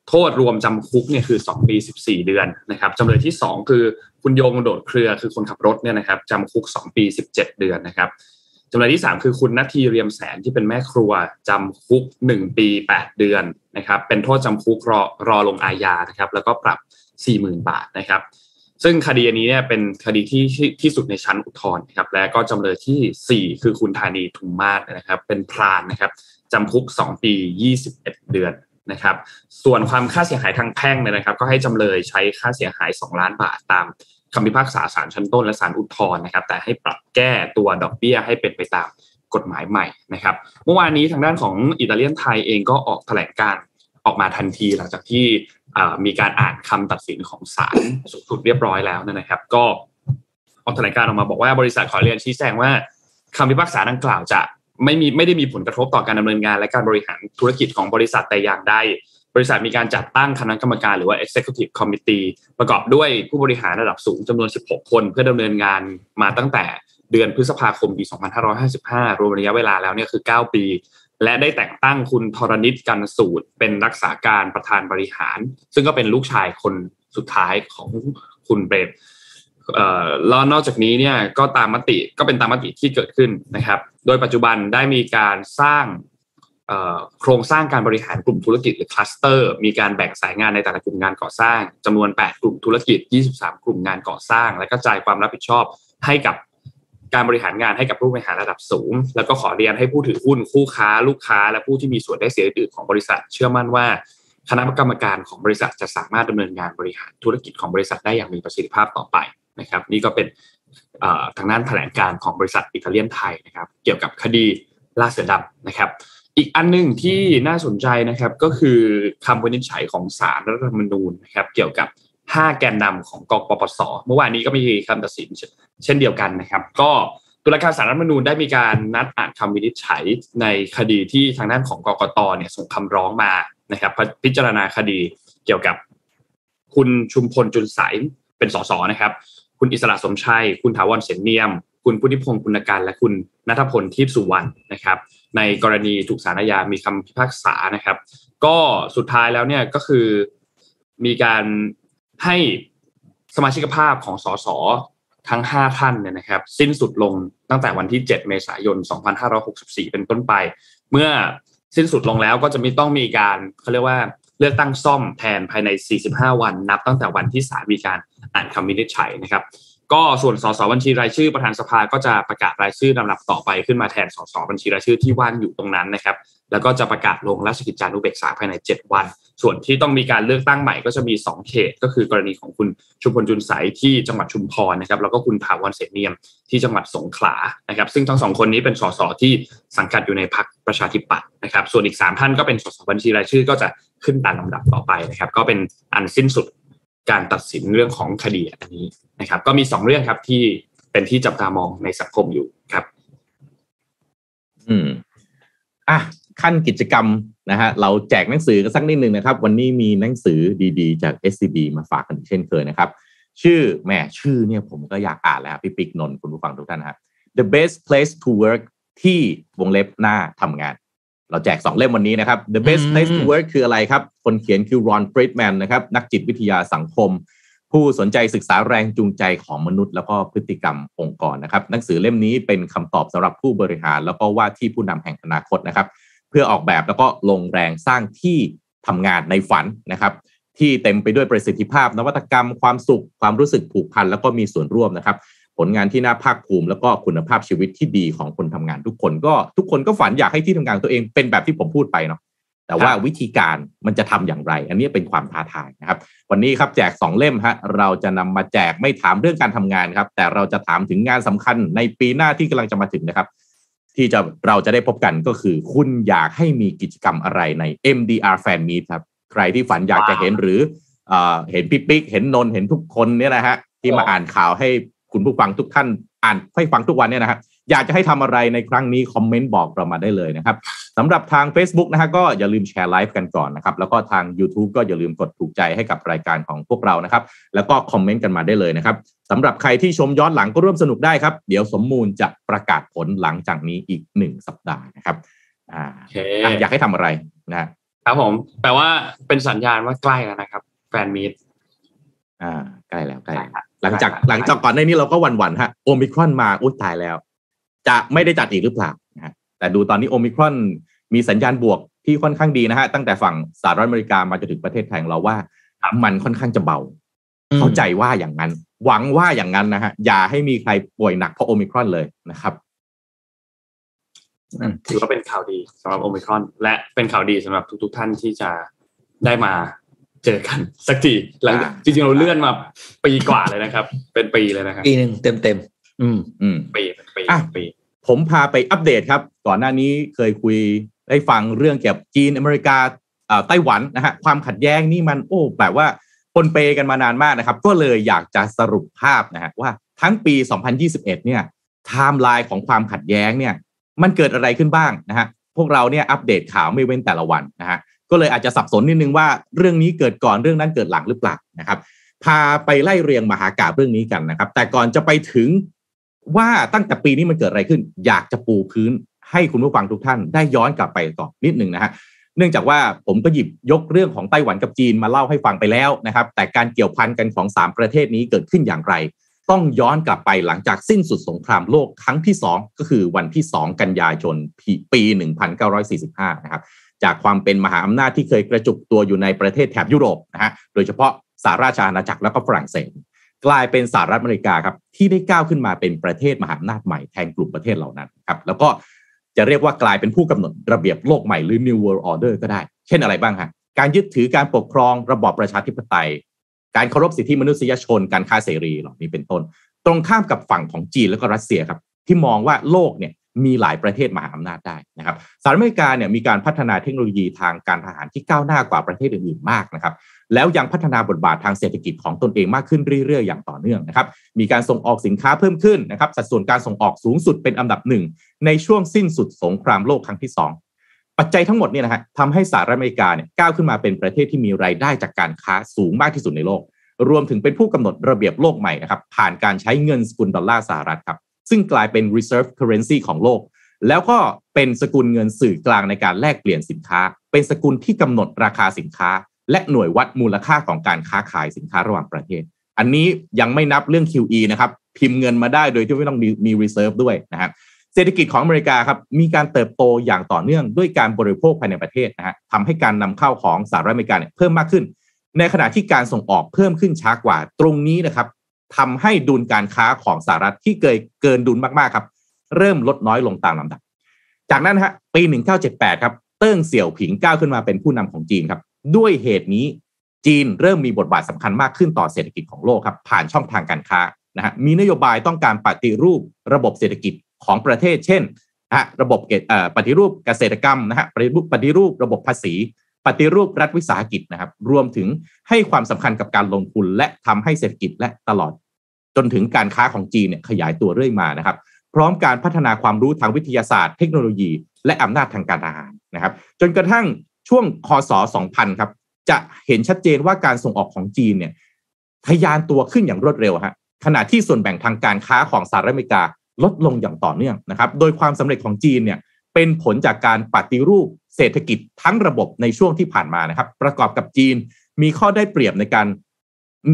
โทษรวมจำคุกเนี่ยคือ 2 ปี 14 เดือนนะครับจำเลยที่ 2 คือคุณโยงโดดเครือคือคนขับรถเนี่ยนะครับจำคุก 2 ปี 17 เดือนนะครับจำเลยที่ 3 คือคุณนาทีเรียมแสนที่เป็นแม่ครัวจำคุก 1 ปี 8 เดือนนะครับเป็นโทษจำคุกรอรอลงอาญานะครับแล้วก็ปรับ 40,000 บาทนะครับ ซึ่งคดีอันนี้เนี่ยเป็นคดีที่ที่ที่สุดในชั้นอุทธรณ์นะครับและก็จำเลยทีสี่ 4 คือคุณธานีทุมมาศนะครับ เป็นพรานนะครับจำคุก 2 ปี 21 เดือนนะครับ ส่วนความค่าเสียหายทางแพ่งเนี่ยนะครับ ก็ให้จำเลยใช้ค่าเสียหาย 2 ล้านบาทตามคำพิพากษาศาลชั้นต้นและศาลอุทธรณ์นะครับ แต่ให้ปรับแก้ตัวดอกเบี้ยให้เป็นไปตามกฎหมายใหม่นะครับ เมื่อวานนี้ทางด้านของอิตาเลียนไทยเองก็ออกแถลงการ์ออกมาทันทีหลังจากที่ มีการอ่านคำตัดสินของศาลสูงสุดเรียบร้อยแล้วนะครับ ก็ออกแถลงการออกมาบอกว่าบริษัทขอเรียนชี้แจงว่าคำพิพากษาดังกล่าวจะไม่มีไม่ได้มีผลกระทบต่อการดำเนินงาน และการบริหารธุรกิจของบริษัทแต่อย่างใดบริษัทมีการจัดตั้งคณะกรรมการหรือว่า executive committee ประกอบด้วยผู้บริหารระดับสูงจำนวน 16 คน เพื่อดำเนินงานมาตั้งแต่เดือนพฤษภาคมปี 2555 รวมระยะเวลาแล้วเนี่ยคือ 9 ปี และได้แต่งตั้งคุณธรณิตกันสูตร เป็นรักษาการประธานบริหาร ซึ่งก็เป็นลูกชายคนสุดท้ายของคุณเบรมแล้วนอกจากนี้เนี่ยก็ตามมติก็เป็นตามมติที่เกิดขึ้นนะครับ โดยปัจจุบันได้มีการสร้างโครงสร้างการบริหารกลุ่มธุรกิจหรือคลัสเตอร์ มีการแบ่งสายงานในแต่ละกลุ่มงานก่อสร้างจำนวน 8 กลุ่มธุรกิจ 23 กลุ่มงานก่อสร้าง และกระจายความรับผิดชอบให้กับ การบริหารงานให้กับผู้บริหารระดับสูง แล้วก็ขอเรียนให้ผู้ถือหุ้นคู่ค้า ลูกค้า และผู้ที่มีส่วนได้เสียอื่นของบริษัท เชื่อมั่นว่า คณะกรรมการของบริษัทจะสามารถดำเนินงานบริหารธุรกิจของบริษัทได้อย่างมีประสิทธิภาพต่อไปนะครับ นี่ก็เป็นทางด้านแถลงการของบริษัทอิตาเลียนไทยนะครับ เกี่ยวกับคดีล่าเสือดำนะครับ อีกอันหนึ่งที่น่าสนใจนะครับก็คือคำวินิจฉัยของศาลรัฐธรรมนูญนะครับ เกี่ยวกับ 5 แกนนำของกกปปสเมื่อวานนี้ก็มีคำตัดสินเช่นเดียวกันนะครับ ก็ตุลาการศาลรัฐมนูญได้มีการนัดอ่านคำวินิจฉัยในคดีที่ทางด้านของกกตเนี่ยส่งคำร้องมานะครับพิจารณาคดีเกี่ยวกับ คุณชุมพลจุนใสายเป็นสสนะครับ คุณอิสระสมชัย คุณถาวรเสนเนียม คุณพุทธิพงศ์ปุณการและคุณนัทพลทิพสุวรรณนะครับ ในกรณีถูกศาลอาญามีคำพิพากษานะครับ ก็สุดท้ายแล้วเนี่ยก็คือมีการ ให้สมาชิกภาพของสสทั้ง 5 ท่านเนี่ยนะครับ สิ้นสุดลงตั้งแต่วันที่ 7 เมษายน 2564 เป็นต้นไป เมื่อสิ้นสุดลงแล้วก็จะมีต้องมีการเขาเรียกว่าเลือกตั้งซ่อมแทนภายใน 45 วัน นับตั้งแต่วันที่ศาลมีการอ่านคำวินิจฉัยนะครับ ก็ส่วนสสบัญชีรายชื่อประธานสภาก็จะประกาศรายชื่อลำดับต่อไปขึ้นมาแทนสสบัญชีรายชื่อที่ว่างอยู่ตรงนั้นนะครับ แล้วก็จะประกาศลงราชกิจจานุเบกษาภายใน 7 วัน ส่วนที่ต้องมีการเลือกตั้งใหม่ก็จะมี 2 เขต ก็คือกรณีของคุณชุมพลจุนใสที่จังหวัดชุมพรนะครับ แล้วก็คุณถาวรเสนเนียมที่จังหวัดสงขลานะครับ ซึ่งทั้งสองคนนี้เป็นสสที่สังกัดอยู่ในพรรคประชาธิปัตย์นะครับ ส่วนอีก 3 ท่านก็เป็นสสบัญชีรายชื่อก็จะขึ้นตามลำดับต่อไปนะครับ ก็เป็นอันสิ้นสุด การตัดสินเรื่องของคดีอันนี้นะครับ ก็มี 2 เรื่องครับที่เป็นที่จับตามองในสังคมอยู่ครับ อืมอะขั้นกิจกรรมนะฮะเราแจกหนังสือกันสักนิดหนึ่งนะครับ วันนี้มีหนังสือดีๆ จาก SCB มาฝากกันเช่นเคยนะครับ ชื่อแหมชื่อเนี่ยผมก็อยากอ่านแล้วพี่ปิ๊กนนท์คุณผู้ฟังทุกท่านนะฮะ The best place to work ที่วงเล็บหน้าทำงาน เราแจกสองเล่มวันนี้นะครับ The best อืม place to work คืออะไรครับ คนเขียนคือรอนฟริดแมนนะครับ นักจิตวิทยาสังคม ผู้สนใจศึกษาแรงจูงใจของมนุษย์ แล้วก็พฤติกรรมองค์กรนะครับ หนังสือเล่มนี้เป็นคำตอบสำหรับผู้บริหาร แล้วก็ว่าที่ผู้นำแห่งอนาคตนะครับ เพื่อออกแบบแล้วก็ลงแรงสร้างที่ทำงานในฝันนะครับ ที่เต็มไปด้วยประสิทธิภาพ นวัตกรรม ความสุข ความรู้สึกผูกพันแล้วก็มีส่วนร่วมนะครับผ ลงานที่น่าภาคภูมิ แล้วก็คุณภาพชีวิตที่ดีของคนทำงานทุกคนก็ทุกคนก็ฝันอยากให้ที่ทำงานตัวเองเป็นแบบที่ผมพูดไปเนาะแต่ว่าวิธีการมันจะทำอย่างไร อันนี้เป็นความท้าทายนะครับ วันนี้ครับแจก 2 เล่มฮะเราจะนำมาแจกไม่ถามเรื่องการทำงานครับ แต่เราจะถามถึงงานสำคัญในปีหน้าที่กำลังจะมาถึงนะครับ ที่จะเราจะได้พบกันก็คือ คุณอยากให้มีกิจกรรมอะไรใน MDR Fan Meet ครับ ใครที่ฝันอยากจะเห็นหรือเอเห็นพี่ปิ๊กเห็นนนเห็นทุกคนเนี่ยนะฮะที่มาอ่านข่าวให้ คุณผู้ฟังทุกท่านอ่านให้ฟังทุกวันเนี่ยนะครับอยากจะให้ทำอะไรในครั้งนี้คอมเมนต์บอกเรามาได้เลยนะครับสำหรับทาง Facebook นะฮะก็อย่าลืมแชร์ไลฟ์กันก่อนนะครับแล้วก็ทาง YouTube ก็อย่าลืมกดถูกใจให้กับรายการของพวกเรานะครับ แล้วก็คอมเมนต์กันมาได้เลยนะครับสำหรับใครที่ชมย้อนหลังก็ร่วมสนุกได้ครับ เดี๋ยวสมมูลจะประกาศผลหลังจากนี้อีกหนึ่งสัปดาห์นะครับอ่าอยากให้ทำอะไรนะครับผมแปลว่าเป็นสัญญาณว่าใกล้แล้วนะครับแฟนมีตอ่าใกล้แล้วใกล้ หลังจากหลังจากก่อนในนี้เราก็วันวันฮะโอมิครอนมาอุ้ยตายแล้ว จะไม่ได้จัดอีกหรือเปล่านะฮะแต่ดูตอนนี้โอมิครอนมีสัญญาณบวกที่ค่อนข้างดีนะฮะตั้งแต่ฝั่งสหรัฐอเมริกามาจนถึงประเทศไทยของเราว่า มันค่อนข้างจะเบา เข้าใจว่าอย่างนั้น หวังว่าอย่างนั้นนะฮะอย่าให้มีใครป่วยหนักเพราะโอมิครอนเลยนะครับถือว่าเป็นข่าวดีสำหรับโอมิครอน และเป็นข่าวดีสำหรับทุก ๆ ท่านที่จะได้มา เจอกันสักทีหลังจริงๆเราเลื่อนมาปีกว่าเลยนะครับ เป็นปีเลยนะครับปีหนึ่งเต็มเต็มอืมอืมปีเป็นปีปีผมพาไปอัปเดตครับ ก่อนหน้านี้เคยคุยได้ฟังเรื่องเกี่ยวกับจีนอเมริกาไต้หวันนะฮะความขัดแย้งนี่มันโอ้แบบว่าปนเปกันมานานมากนะครับ ก็เลยอยากจะสรุปภาพนะฮะว่าทั้งปี 2021 เนี่ยไทม์ไลน์ของความขัดแย้งเนี่ย มันเกิดอะไรขึ้นบ้างนะฮะพวกเราเนี่ยอัปเดตข่าวไม่เว้นแต่ละวันนะฮะ ก็เลยอาจจะสับสนนิดนึงว่าเรื่องนี้เกิดก่อนเรื่องนั้นเกิดหลังหรือเปล่านะครับ พาไปไล่เรียงมหากาบเรื่องนี้กันนะครับ แต่ก่อนจะไปถึงว่าตั้งแต่ปีนี้มันเกิดอะไรขึ้น อยากจะปูพื้นให้คุณผู้ฟังทุกท่านได้ย้อนกลับไปก่อนนิดหนึ่งนะฮะเนื่องจากว่าผมก็หยิบยกเรื่องของไต้หวันกับจีนมาเล่าให้ฟังไปแล้วนะครับ แต่การเกี่ยวพันกันของ 3 ประเทศนี้เกิดขึ้นอย่างไร ต้องย้อนกลับไปหลังจากสิ้นสุดสงครามโลกครั้งที่ 2 ก็คือวันที่ 2 กันยายนปี 1945 นะครับ จากความเป็นมหาอำนาจที่เคยกระจุกตัวอยู่ในประเทศแถบยุโรปนะฮะโดยเฉพาะสหราชอาณาจักรแล้วก็ฝรั่งเศสกลายเป็นสหรัฐอเมริกาครับที่ได้ก้าวขึ้นมาเป็นประเทศมหาอำนาจใหม่แทนกลุ่มประเทศเหล่านั้นครับแล้วก็จะเรียกว่ากลายเป็นผู้กำหนดระเบียบโลกใหม่หรือ New World Order ก็ได้ เช่นอะไรบ้างฮะการยึดถือการปกครองระบอบประชาธิปไตย การเคารพสิทธิมนุษยชน การค้าเสรีเหล่านี้เป็นต้น ตรงข้ามกับฝั่งของจีนแล้วก็รัสเซียครับ ที่มองว่าโลกเนี่ย มีหลายประเทศมหาอำนาจได้นะครับสหรัฐอเมริกาเนี่ยมีการพัฒนาเทคโนโลยีทางการทหารที่ก้าวหน้ากว่าประเทศอื่นๆมากนะครับแล้วยังพัฒนาบทบาททางเศรษฐกิจของตนเองมากขึ้นเรื่อยๆ อย่างต่อเนื่องนะครับมีการส่งออกสินค้าเพิ่มขึ้นนะครับสัดส่วนการส่งออกสูงสุดเป็นอันดับหนึ่งในช่วงสิ้นสุดสงครามโลกครั้งที่ 2 ปัจจัยทั้งหมดเนี่ยนะฮะทำให้สหรัฐอเมริกาเนี่ยก้าวขึ้นมาเป็นประเทศที่มีรายได้จากการค้าสูงมากที่สุดในโลก รวมถึงเป็นผู้กำหนดระเบียบโลกใหม่นะครับผ่านการใช้เงินสกุลดอลลาร์สหรัฐครับ ซึ่งกลายเป็น reserve currency ของโลก แล้วก็เป็นสกุลเงินสื่อกลางในการแลกเปลี่ยนสินค้า เป็นสกุลที่กำหนดราคาสินค้า และหน่วยวัดมูลค่าของการค้าขายสินค้าระหว่างประเทศ อันนี้ยังไม่นับเรื่อง QE นะครับ พิมพ์เงินมาได้โดยที่ไม่ต้องมีมี reserve ด้วยนะครับเศรษฐกิจของอเมริกาครับมีการเติบโตอย่างต่อเนื่องด้วยการบริโภคภายในประเทศนะฮะทำให้การนำเข้าของสหรัฐอเมริกาเนี่ยเพิ่มมากขึ้น ในขณะที่การส่งออกเพิ่มขึ้นช้ากว่า ตรงนี้นะครับ ทำให้ดุลการค้าของสหรัฐที่เกินเกินดุลมากๆครับ เริ่มลดน้อยลงตามลำดับ จากนั้นฮะปี 1978 ครับเติ้งเสี่ยวผิงก้าวขึ้นมาเป็นผู้นำของจีนครับ ด้วยเหตุนี้จีนเริ่มมีบทบาทสำคัญมากขึ้นต่อเศรษฐกิจของโลกครับ ผ่านช่องทางการค้านะฮะมีนโยบายต้องการปฏิรูประบบเศรษฐกิจของประเทศ เช่นนะระบบเอ่อปฏิรูปเกษตรกรรมนะฮะปฏิรูปปฏิรูประบบภาษี ปฏิรูปรัฐวิสาหกิจนะครับ รวมถึงให้ความสำคัญกับการลงทุนและทำให้เศรษฐกิจและตลอด จนถึงการค้าของจีนเนี่ยขยายตัวเรื่อยมานะครับ พร้อมการพัฒนาความรู้ทางวิทยาศาสตร์ เทคโนโลยี และอำนาจทางการทหารนะครับ จนกระทั่งช่วงคศ 2000 ครับ จะเห็นชัดเจนว่าการส่งออกของจีนเนี่ยทะยานตัวขึ้นอย่างรวดเร็วฮะขณะที่ส่วนแบ่งทางการค้าของสหรัฐอเมริกาลดลงอย่างต่อเนื่องนะครับ โดยความสำเร็จของจีนเนี่ยเป็นผลจากการปฏิรูปเศรษฐกิจทั้งระบบในช่วงที่ผ่านมานะครับ ประกอบกับจีนมีข้อได้เปรียบในการ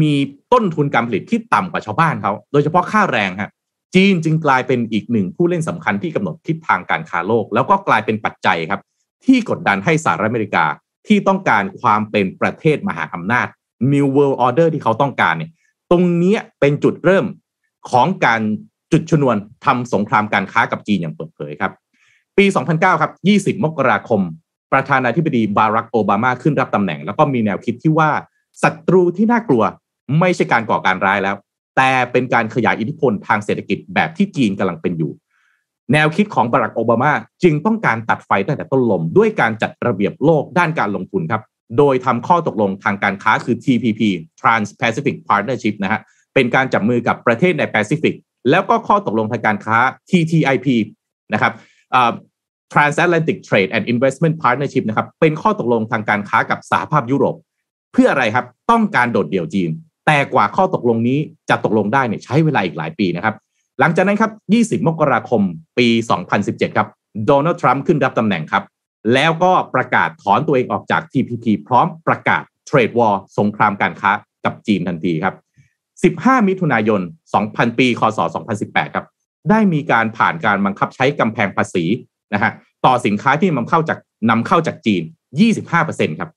มีต้นทุนการผลิตที่ต่ำกว่าชาวบ้านเขาโดยเฉพาะค่าแรงฮะจีนจึงกลายเป็นอีกหนึ่งผู้เล่นสำคัญที่กำหนดทิศทางการค้าโลก แล้วก็กลายเป็นปัจจัยครับ ที่กดดันให้สหรัฐอเมริกาที่ต้องการความเป็นประเทศมหาอำนาจ New World Order ที่เขาต้องการเนี่ยตรงนี้เป็นจุดเริ่มของการจุดชนวนทำสงครามการค้ากับจีนอย่างเปิดเผยครับ ปี 2009 ครับ 20 มกราคม ประธานาธิบดีบารักโอบามาขึ้นรับตำแหน่ง แล้วก็มีแนวคิดที่ว่าศัตรูที่น่ากลัว ไม่ใช่การก่อการร้ายแล้ว แต่เป็นการขยายอิทธิพลทางเศรษฐกิจแบบที่จีนกำลังเป็นอยู่ แนวคิดของบารักโอบามาจึงต้องการตัดไฟตั้งแต่ต้นลม ด้วยการจัดระเบียบโลกด้านการลงทุนครับ โดยทำข้อตกลงทางการค้าคือ TPP Trans-Pacific Partnership นะฮะเป็นการจับมือกับประเทศในแปซิฟิกแล้วก็ข้อตกลงทางการค้า TTIP นะครับ Transatlantic Trade and Investment Partnership นะครับ เป็นข้อตกลงทางการค้ากับสหภาพยุโรป เพื่ออะไรครับ ต้องการโดดเดี่ยวจีน แต่กว่าข้อตกลงนี้จะตกลงได้เนี่ยใช้เวลาอีกหลายปีนะครับ หลังจากนั้นครับ 20 มกราคมปี 2017 ครับโดนัลด์ทรัมป์ขึ้นรับตำแหน่งครับ แล้วก็ประกาศถอนตัวเองออกจาก TPP พร้อมประกาศเทรดวอร์สงครามการค้ากับจีนทันทีครับ 15 มิถุนายน 2000 ปี คศ 2018 ครับ ได้มีการผ่านการบังคับใช้กำแพงภาษีนะฮะต่อสินค้าที่นำเข้าจากนำเข้าจากจีน 25%ครับ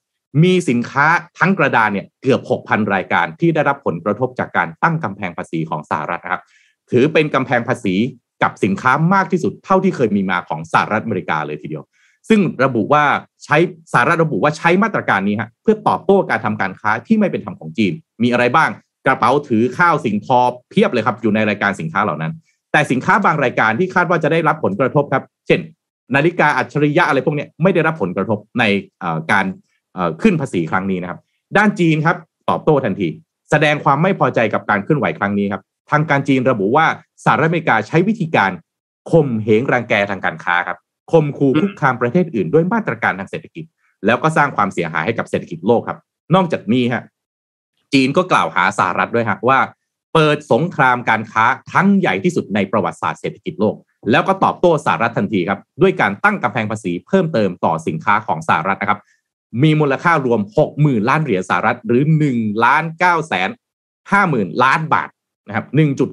มีสินค้าทั้งกระดานเนี่ยเกือบ 6,000 รายการที่ได้รับผลกระทบจากการตั้งกำแพงภาษีของสหรัฐนะครับถือเป็นกำแพงภาษีกับสินค้ามากที่สุดเท่าที่เคยมีมาของสหรัฐอเมริกาเลยทีเดียว ซึ่งระบุว่าใช้สหรัฐระบุว่าใช้มาตรการนี้ฮะเพื่อตอบโต้การทำการค้าที่ไม่เป็นธรรมของจีน มีอะไรบ้างกระเป๋าถือข้าวสิ่งทอเพียบเลยครับอยู่ในรายการสินค้าเหล่านั้น แต่สินค้าบางรายการที่คาดว่าจะได้รับผลกระทบครับ เช่น นาฬิกาอัจฉริยะอะไรพวกนี้ไม่ได้รับผลกระทบในการ ขึ้นภาษีครั้งนี้นะครับ ด้านจีนครับตอบโต้ทันที แสดงความไม่พอใจกับการเคลื่อนไหวครั้งนี้ครับทางการจีนระบุว่าสหรัฐอเมริกาใช้วิธีการข่มเหงรังแกทางการค้าครับข่มขู่คุกคามประเทศอื่นด้วยมาตรการทางเศรษฐกิจ แล้วก็สร้างความเสียหายให้กับเศรษฐกิจโลกครับ นอกจากนี้ฮะจีนก็กล่าวหาสหรัฐด้วยฮะว่า เปิดสงครามการค้าครั้งใหญ่ที่สุดในประวัติศาสตร์เศรษฐกิจโลก แล้วก็ตอบโต้สหรัฐทันทีครับ ด้วยการตั้งกำแพงภาษีเพิ่มเติมต่อสินค้าของสหรัฐนะครับ มีมูลค่ารวม 60,000 ล้านเหรียญสหรัฐ หรือ1ล้าน9แสน50,000 ล้านบาทนะครับ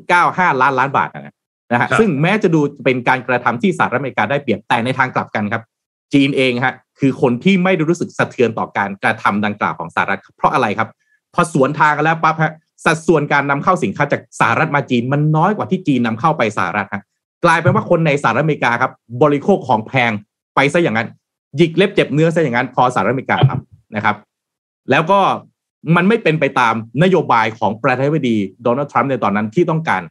1.95 ล้านล้านบาทนะนะฮะซึ่งแม้จะดูเป็นการกระทำที่สหรัฐอเมริกาได้เปรียบแต่ในทางกลับกันครับ จีนเองฮะคือคนที่ไม่ได้รู้สึกสะเทือนต่อการกระทำดังกล่าวของสหรัฐเพราะอะไรครับ พอสวนทางกันแล้วปั๊บฮะสัดส่วนการนำเข้าสินค้าจากสหรัฐมาจีนมันน้อยกว่าที่จีนนำเข้าไปสหรัฐฮะกลายเป็นว่าคนในสหรัฐอเมริกาครับบริโภคของแพงไปซะอย่างนั้น หยิกเล็บเจ็บเนื้อซะอย่างนั้นพอสหรัฐอเมริกาทำนะครับ แล้วก็มันไม่เป็นไปตามนโยบายของประธานาธิบดีโดนัลด์ทรัมป์ในตอนนั้นที่ต้องการ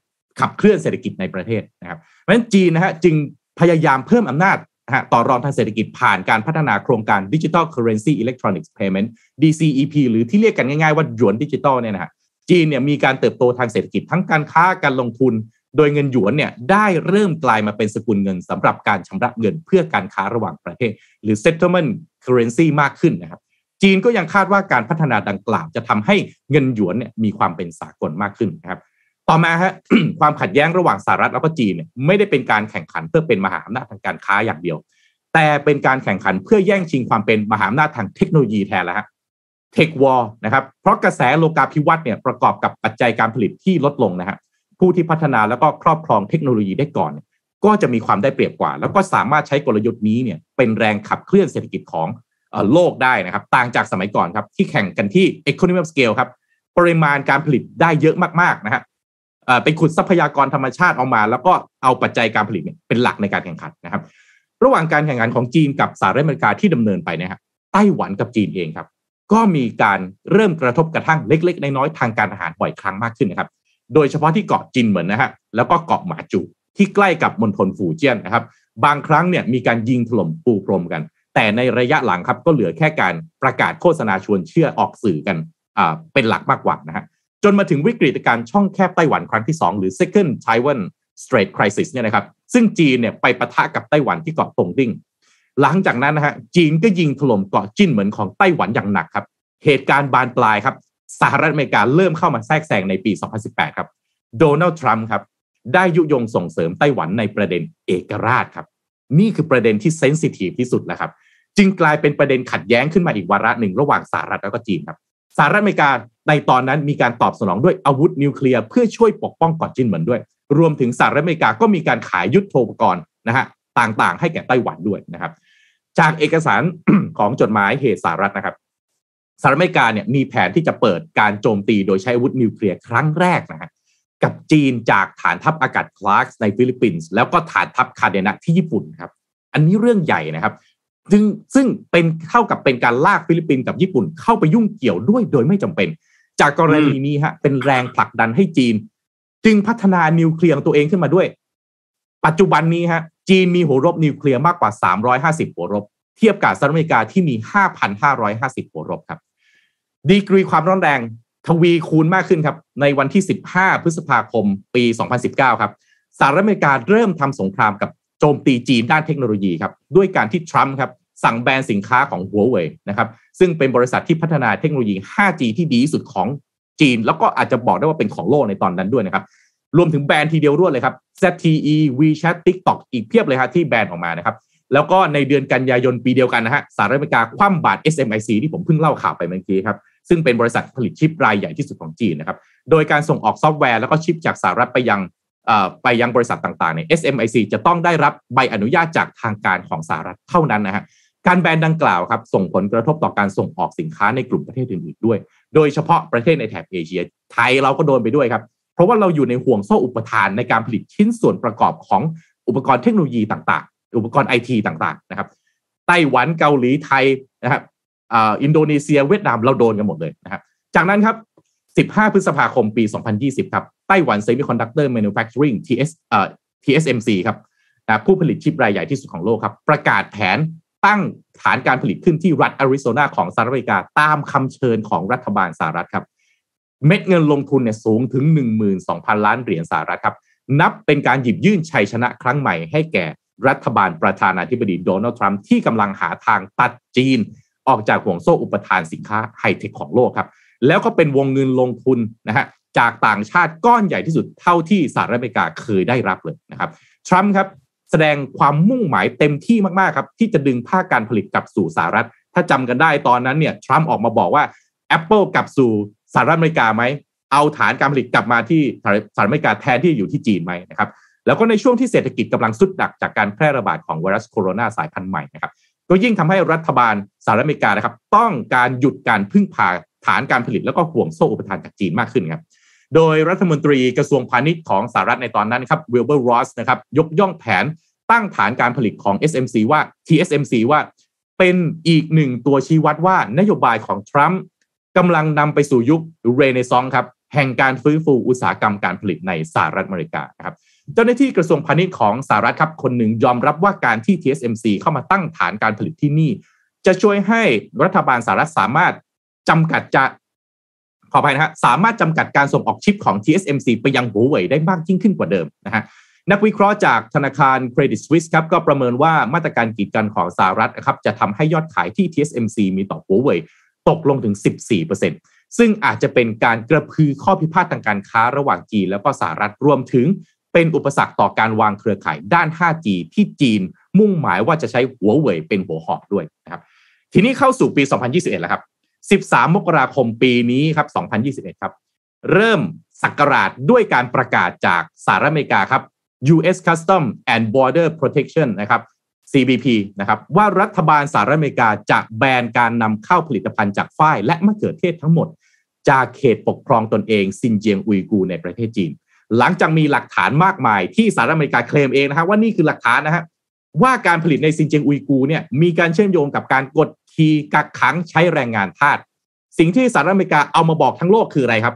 ขับเคลื่อนเศรษฐกิจในประเทศนะครับเพราะฉะนั้นจีนนะฮะจึงพยายามเพิ่มอำนาจนะฮะต่อรองทางเศรษฐกิจผ่านการพัฒนาโครงการ Digital Currency Electronics Payment DCEP หรือที่เรียกกันง่ายๆว่าหยวนดิจิตอลเนี่ยนะฮะจีนเนี่ยมีการเติบโตทางเศรษฐกิจทั้งการค้าการลงทุน โดยเงินหยวนเนี่ยได้เริ่มกลายมาเป็นสกุลเงินสำหรับการชำระเงินเพื่อการค้าระหว่างประเทศ หรือ settlement currency มากขึ้นนะครับจีนก็ยังคาดว่าการพัฒนาดังกล่าว จะทำให้เงินหยวนเนี่ยมีความเป็นสากลมากขึ้นนะครับต่อมาฮะความขัดแย้งระหว่างสหรัฐแล้วก็จีนเนี่ยไม่ได้เป็นการแข่งขันเพื่อเป็นมหาอำนาจทางการค้าอย่างเดียว แต่เป็นการแข่งขันเพื่อแย่งชิงความเป็นมหาอำนาจทางเทคโนโลยีแทนแล้วฮะเทควอลนะครับเพราะกระแสโลกาภิวัตน์เนี่ยประกอบกับปัจจัยการผลิตที่ลดลงนะฮะ ผู้ที่พัฒนาแล้วก็ครอบครองเทคโนโลยีได้ก่อน ก็จะมีความได้เปรียบกว่า แล้วก็สามารถใช้กลยุทธ์นี้เนี่ยเป็นแรงขับเคลื่อนเศรษฐกิจของโลกได้นะครับ ต่างจากสมัยก่อนครับ ที่แข่งกันที่ economy of scale ครับปริมาณการผลิตได้เยอะมากๆนะฮะไปขุดทรัพยากรธรรมชาติออกมา แล้วก็เอาปัจจัยการผลิตเป็นหลักในการแข่งขันนะครับ ระหว่างการแข่งขันของจีนกับสหรัฐอเมริกาที่ดำเนินไปนะครับไต้หวันกับจีนเองครับ ก็มีการเริ่มกระทบกระทั่งเล็ก ๆ น้อยๆทางการอาหารบ่อยครั้งมากขึ้นนะครับ โดยเฉพาะที่เกาะจินเหมือนนะฮะแล้วก็เกาะหมาจูที่ใกล้กับมณฑลฝูเจี้ยนนะครับ บางครั้งเนี่ยมีการยิงถล่มปูพรมกัน แต่ในระยะหลังครับก็เหลือแค่การประกาศโฆษณาชวนเชื่อออกสื่อกันอ่าเป็นหลักมากกว่านะฮะจนมาถึงวิกฤตการช่องแคบไต้หวันครั้งที่ 2 หรือ second Taiwan Strait Crisis เนี่ยนะครับซึ่งจีนเนี่ยไปปะทะกับไต้หวันที่เกาะตงติ้งหลังจากนั้นนะฮะจีนก็ยิงถล่มเกาะจิ้นเหมือนของไต้หวันอย่างหนักครับ เหตุการณ์บานปลายครับ สหรัฐอเมริกาเริ่มเข้ามาแทรกแซงในปี 2018 ครับโดนัลด์ทรัมป์ครับได้ยุยงส่งเสริมไต้หวันในประเด็นเอกราชครับ นี่คือประเด็นที่เซนซิทีฟที่สุดแล้วครับ จึงกลายเป็นประเด็นขัดแย้งขึ้นมาอีกวาระหนึ่งระหว่างสหรัฐแล้วก็จีนครับสหรัฐอเมริกาในตอนนั้นมีการตอบสนองด้วยอาวุธนิวเคลียร์เพื่อช่วยปกป้องเกาะจินเหมือนด้วย รวมถึงสหรัฐอเมริกาก็มีการขายยุทโธปกรณ์นะฮะต่างๆ ให้แก่ไต้หวันด้วยนะครับ จากเอกสารของจดหมายเหตุสหรัฐนะครับ สหรัฐอเมริกาเนี่ยมีแผนที่จะเปิดการโจมตีโดยใช้อาวุธนิวเคลียร์ครั้งแรกนะฮะกับจีนจากฐานทัพอากาศคลาร์กในฟิลิปปินส์แล้วก็ฐานทัพคาเดนะที่ญี่ปุ่นครับ อันนี้เรื่องใหญ่นะครับซึ่งซึ่งเป็นเท่ากับเป็นการลากฟิลิปปินส์กับญี่ปุ่นเข้าไปยุ่งเกี่ยวด้วยโดยไม่จำเป็น จากกรณีนี้ฮะเป็นแรงผลักดันให้จีน จึงพัฒนานิวเคลียร์ตัวเองขึ้นมาด้วย ปัจจุบันนี้ฮะจีนมีหัวรบนิวเคลียร์มากกว่า 350 หัวรบ เทียบกับสหรัฐอเมริกาที่มี 5,550 หัวรบครับ ดีกรีความร้อนแรงทวีคูณมากขึ้นครับ ในวันที่ 15 พฤษภาคม ปี 2019 ครับสหรัฐอเมริกาเริ่มทำสงครามกับโจมตีจีนด้านเทคโนโลยีครับ ด้วยการที่ทรัมป์ครับ สั่งแบนสินค้าของหัวเว่ยนะครับ ซึ่งเป็นบริษัทที่พัฒนาเทคโนโลยี 5G ที่ดีที่สุดของจีน แล้วก็อาจจะบอกได้ว่าเป็นของโลกในตอนนั้นด้วยนะครับ รวมถึงแบนทีเดียวรวดเลยครับ ZTE WeChat TikTok อีกเพียบเลยครับที่แบนออกมานะครับ แล้วก็ในเดือนกันยายนปีเดียวกันนะฮะสหรัฐอเมริกาคว่ำบาตร SMIC ที่ผมเพิ่งเล่าข่าวไปเมื่อกี้ครับ ซึ่งเป็นบริษัทผลิตชิปรายใหญ่ที่สุดของจีนนะครับ โดยการส่งออกซอฟต์แวร์แล้วก็ชิปจากสหรัฐไปยังไปยังบริษัทต่างๆเนี่ย SMIC จะต้องได้รับใบอนุญาตจากทางการของสหรัฐเท่านั้นนะฮะการแบนดังกล่าวครับส่งผลกระทบต่อการส่งออกสินค้าในกลุ่มประเทศอื่นๆด้วย โดยเฉพาะประเทศในแถบเอเชีย ไทยเราก็โดนไปด้วยครับ เพราะว่าเราอยู่ในห่วงโซ่อุปทานในการผลิตชิ้นส่วนประกอบของอุปกรณ์เทคโนโลยีต่างๆ อุปกรณ์ไอทีต่างๆนะครับไต้หวันเกาหลีไทยนะครับ อินโดนีเซียเวียดนามเราโดนกันหมดเลยนะครับ จากนั้นครับ 15 พฤษภาคมปี 2020 ครับ ไต้หวัน Semiconductor Manufacturing TS เอ่อ TSMC ครับนะผู้ผลิตชิปรายใหญ่ที่สุดของโลกครับ ประกาศแผนตั้งฐานการผลิตขึ้นที่รัฐอาริโซนาของสหรัฐอเมริกา ตามคำเชิญของรัฐบาลสหรัฐครับ เม็ดเงินลงทุนเนี่ยสูงถึง 12,000 ล้านเหรียญสหรัฐครับ นับเป็นการหยิบยื่นชัยชนะครั้งใหม่ให้แก่รัฐบาลประธานาธิบดีโดนัลด์ทรัมป์ที่กำลังหาทางตัดจีน ออกจากห่วงโซ่อุปทานสินค้าไฮเทคของโลกครับ แล้วก็เป็นวงเงินลงทุนนะฮะจากต่างชาติก้อนใหญ่ที่สุดเท่าที่สหรัฐอเมริกาเคยได้รับเลยนะครับทรัมป์ครับแสดงความมุ่งหมายเต็มที่มากๆครับ ที่จะดึงภาคการผลิตกลับสู่สหรัฐ ถ้าจำกันได้ตอนนั้นเนี่ยทรัมป์ออกมาบอกว่า Apple กลับสู่สหรัฐอเมริกาไหมเอาฐานการผลิตกลับมาที่สหรัฐอเมริกาแทนที่อยู่ที่จีนไหมนะครับแล้วก็ในช่วงที่เศรษฐกิจกำลังสุดหนักจากการแพร่ระบาดของไวรัสโคโรนาสายพันธุ์ใหม่นะครับ ก็ยิ่งทำให้รัฐบาลสหรัฐอเมริกานะครับ ต้องการหยุดการพึ่งพาฐานการผลิตแล้วก็ห่วงโซ่อุปทานจากจีนมากขึ้นครับโดยรัฐมนตรีกระทรวงพาณิชย์ของสหรัฐในตอนนั้นครับวิลเบอร์รอสนะครับยกย่องแผนตั้งฐานการผลิตของ SMC ว่า TSMC ว่าเป็นอีกหนึ่งตัวชี้วัดว่านโยบายของทรัมป์กำลังนำไปสู่ยุคเรเนซองส์ครับแห่งการฟื้นฟูอุตสาหกรรมการผลิตในสหรัฐอเมริกาครับ เจ้าหน้าที่กระทรวงพาณิชย์ของสหรัฐครับคนหนึ่งยอมรับว่าการที่ TSMC เข้ามาตั้งฐานการผลิตที่นี่ จะช่วยให้รัฐบาลสหรัฐสามารถจำกัดจะขออภัยนะฮะสามารถจำกัดการส่งออกชิปของ TSMC ไปยังหัวเว่ยได้มากยิ่งขึ้นกว่าเดิมนะฮะนักวิเคราะห์จากธนาคารเครดิตสวิสครับก็ประเมินว่ามาตรการกีดกันของสหรัฐนะครับจะทำให้ยอดขายที่ TSMC มีต่อหัวเว่ยตกลงถึง 14%ซึ่งอาจจะเป็นการกระพือข้อพิพาททางการค้าระหว่างจีนแล้วก็สหรัฐรวมถึง เป็นอุปสรรคต่อการวางเครือข่ายด้าน 5G ที่จีนมุ่งหมายว่าจะใช้หัวเว่ยเป็นหัวหอกด้วยนะครับ ทีนี้เข้าสู่ปี 2021 แล้วครับ 13 มกราคมปีนี้ครับ 2021 ครับ เริ่มสักการาชด้วยการประกาศจากสหรัฐอเมริกาครับ U.S. Custom and Border Protection นะครับ CBP นะครับว่ารัฐบาลสหรัฐอเมริกาจะแบนการนำเข้าผลิตภัณฑ์จากฝ้ายและมะเขือเทศทั้งหมด จากเขตปกครองตนเองซินเจียงอุยกูในประเทศจีน หลังจากมีหลักฐานมากมายที่สหรัฐอเมริกาเคลมเองนะครับว่านี่คือหลักฐานนะฮะว่าการผลิตในซินเจียงอุยกูเนี่ยมีการเชื่อมโยงกับการกดขี่กักขังใช้แรงงานทาสสิ่งที่สหรัฐอเมริกาเอามาบอกทั้งโลกคืออะไรครับ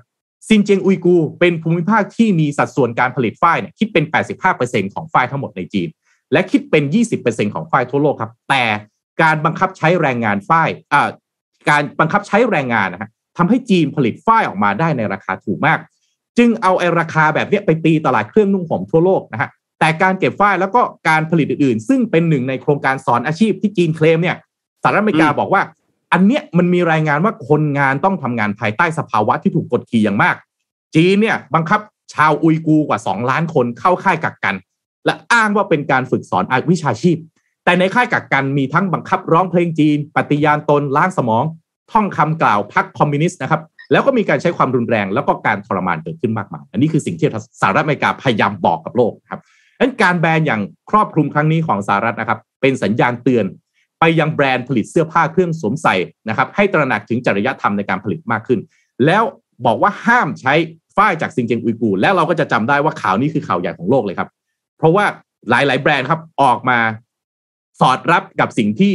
ซินเจียงอุยกูเป็นภูมิภาคที่มีสัดส่วนการผลิตฝ้ายเนี่ยคิดเป็น 85%ของฝ้ายทั้งหมดในจีน และคิดเป็น 20%ของฝ้ายทั่วโลกครับ แต่การบังคับใช้แรงงานฝ้ายอ่าการบังคับใช้แรงงานนะฮะทำให้จีนผลิตฝ้ายออกมาได้ในราคาถูกมาก จึงเอาไอ้ราคาแบบนี้ไปตีตลาดเครื่องนุ่งห่มทั่วโลกนะฮะแต่การเก็บฝ้ายแล้วก็การผลิตอื่นๆ ซึ่งเป็นหนึ่งในโครงการสอนอาชีพที่จีนเคลมเนี่ยสหรัฐอเมริกาบอกว่า อันเนี้ยมันมีรายงานว่าคนงานต้องทำงานภายใต้สภาวะที่ถูกกดขี่อย่างมาก จีนเนี่ยบังคับชาวอุยกูกว่า 2 ล้านคนเข้าค่ายกักกัน และอ้างว่าเป็นการฝึกสอนวิชาชีพ แต่ในค่ายกักกันมีทั้งบังคับร้องเพลงจีน ปฏิญาณตนล้างสมอง ท่องคำกล่าวพรรคคอมมิวนิสต์นะครับ แล้วก็มีการใช้ความรุนแรง แล้วก็การทรมานเกิดขึ้นมากมาย อันนี้คือสิ่งที่สหรัฐอเมริกาพยายามบอกกับโลกครับดังนั้นการแบนอย่างครอบคลุมครั้งนี้ของสหรัฐนะครับ เป็นสัญญาณเตือนไปยังแบรนด์ผลิตเสื้อผ้าเครื่องสวมใส่นะครับ ให้ตระหนักถึงจริยธรรมในการผลิตมากขึ้น แล้วบอกว่าห้ามใช้ฝ้ายจากซิงเจงอุยกู แล้วเราก็จะจำได้ว่าข่าวนี้คือข่าวใหญ่ของโลกเลยครับ เพราะว่าหลาย ๆ แบรนด์ครับออกมาสอดรับกับสิ่งที่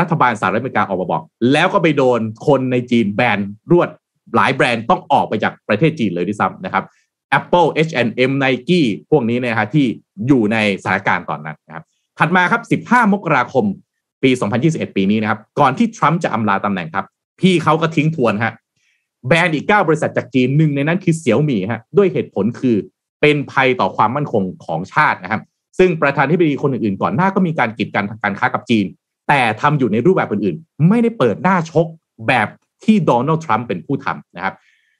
รัฐบาลสหรัฐอเมริกาออกมาบอก แล้วก็ไปโดนคนในจีนแบนรวด หลายแบรนด์ต้องออกไปจากประเทศจีนเลยด้วยซ้ำนะครับ Apple H&M Nike พวกนี้นะฮะที่อยู่ในสถานการณ์ตอนนั้นนะครับถัดมาครับ 15 มกราคมปี 2021 ปีนี้นะครับ ก่อนที่ทรัมป์จะอำลาตำแหน่งครับ พี่เขาก็ทิ้งทวนฮะแบรนด์อีก 9 บริษัทจากจีนหนึ่งในนั้นคือเสี่ยวหมี่ฮะด้วยเหตุผลคือเป็นภัยต่อความมั่นคงของชาตินะครับ ซึ่งประธานที่ปดีคนอื่นๆ ก่อนหน้าก็มีการกีดกันทางการค้ากับจีน แต่ทำอยู่ในรูปแบบอื่นๆ ไม่ได้เปิดหน้าชกแบบ ที่โดนัลด์ทรัมป์เป็นผู้ทำนะครับ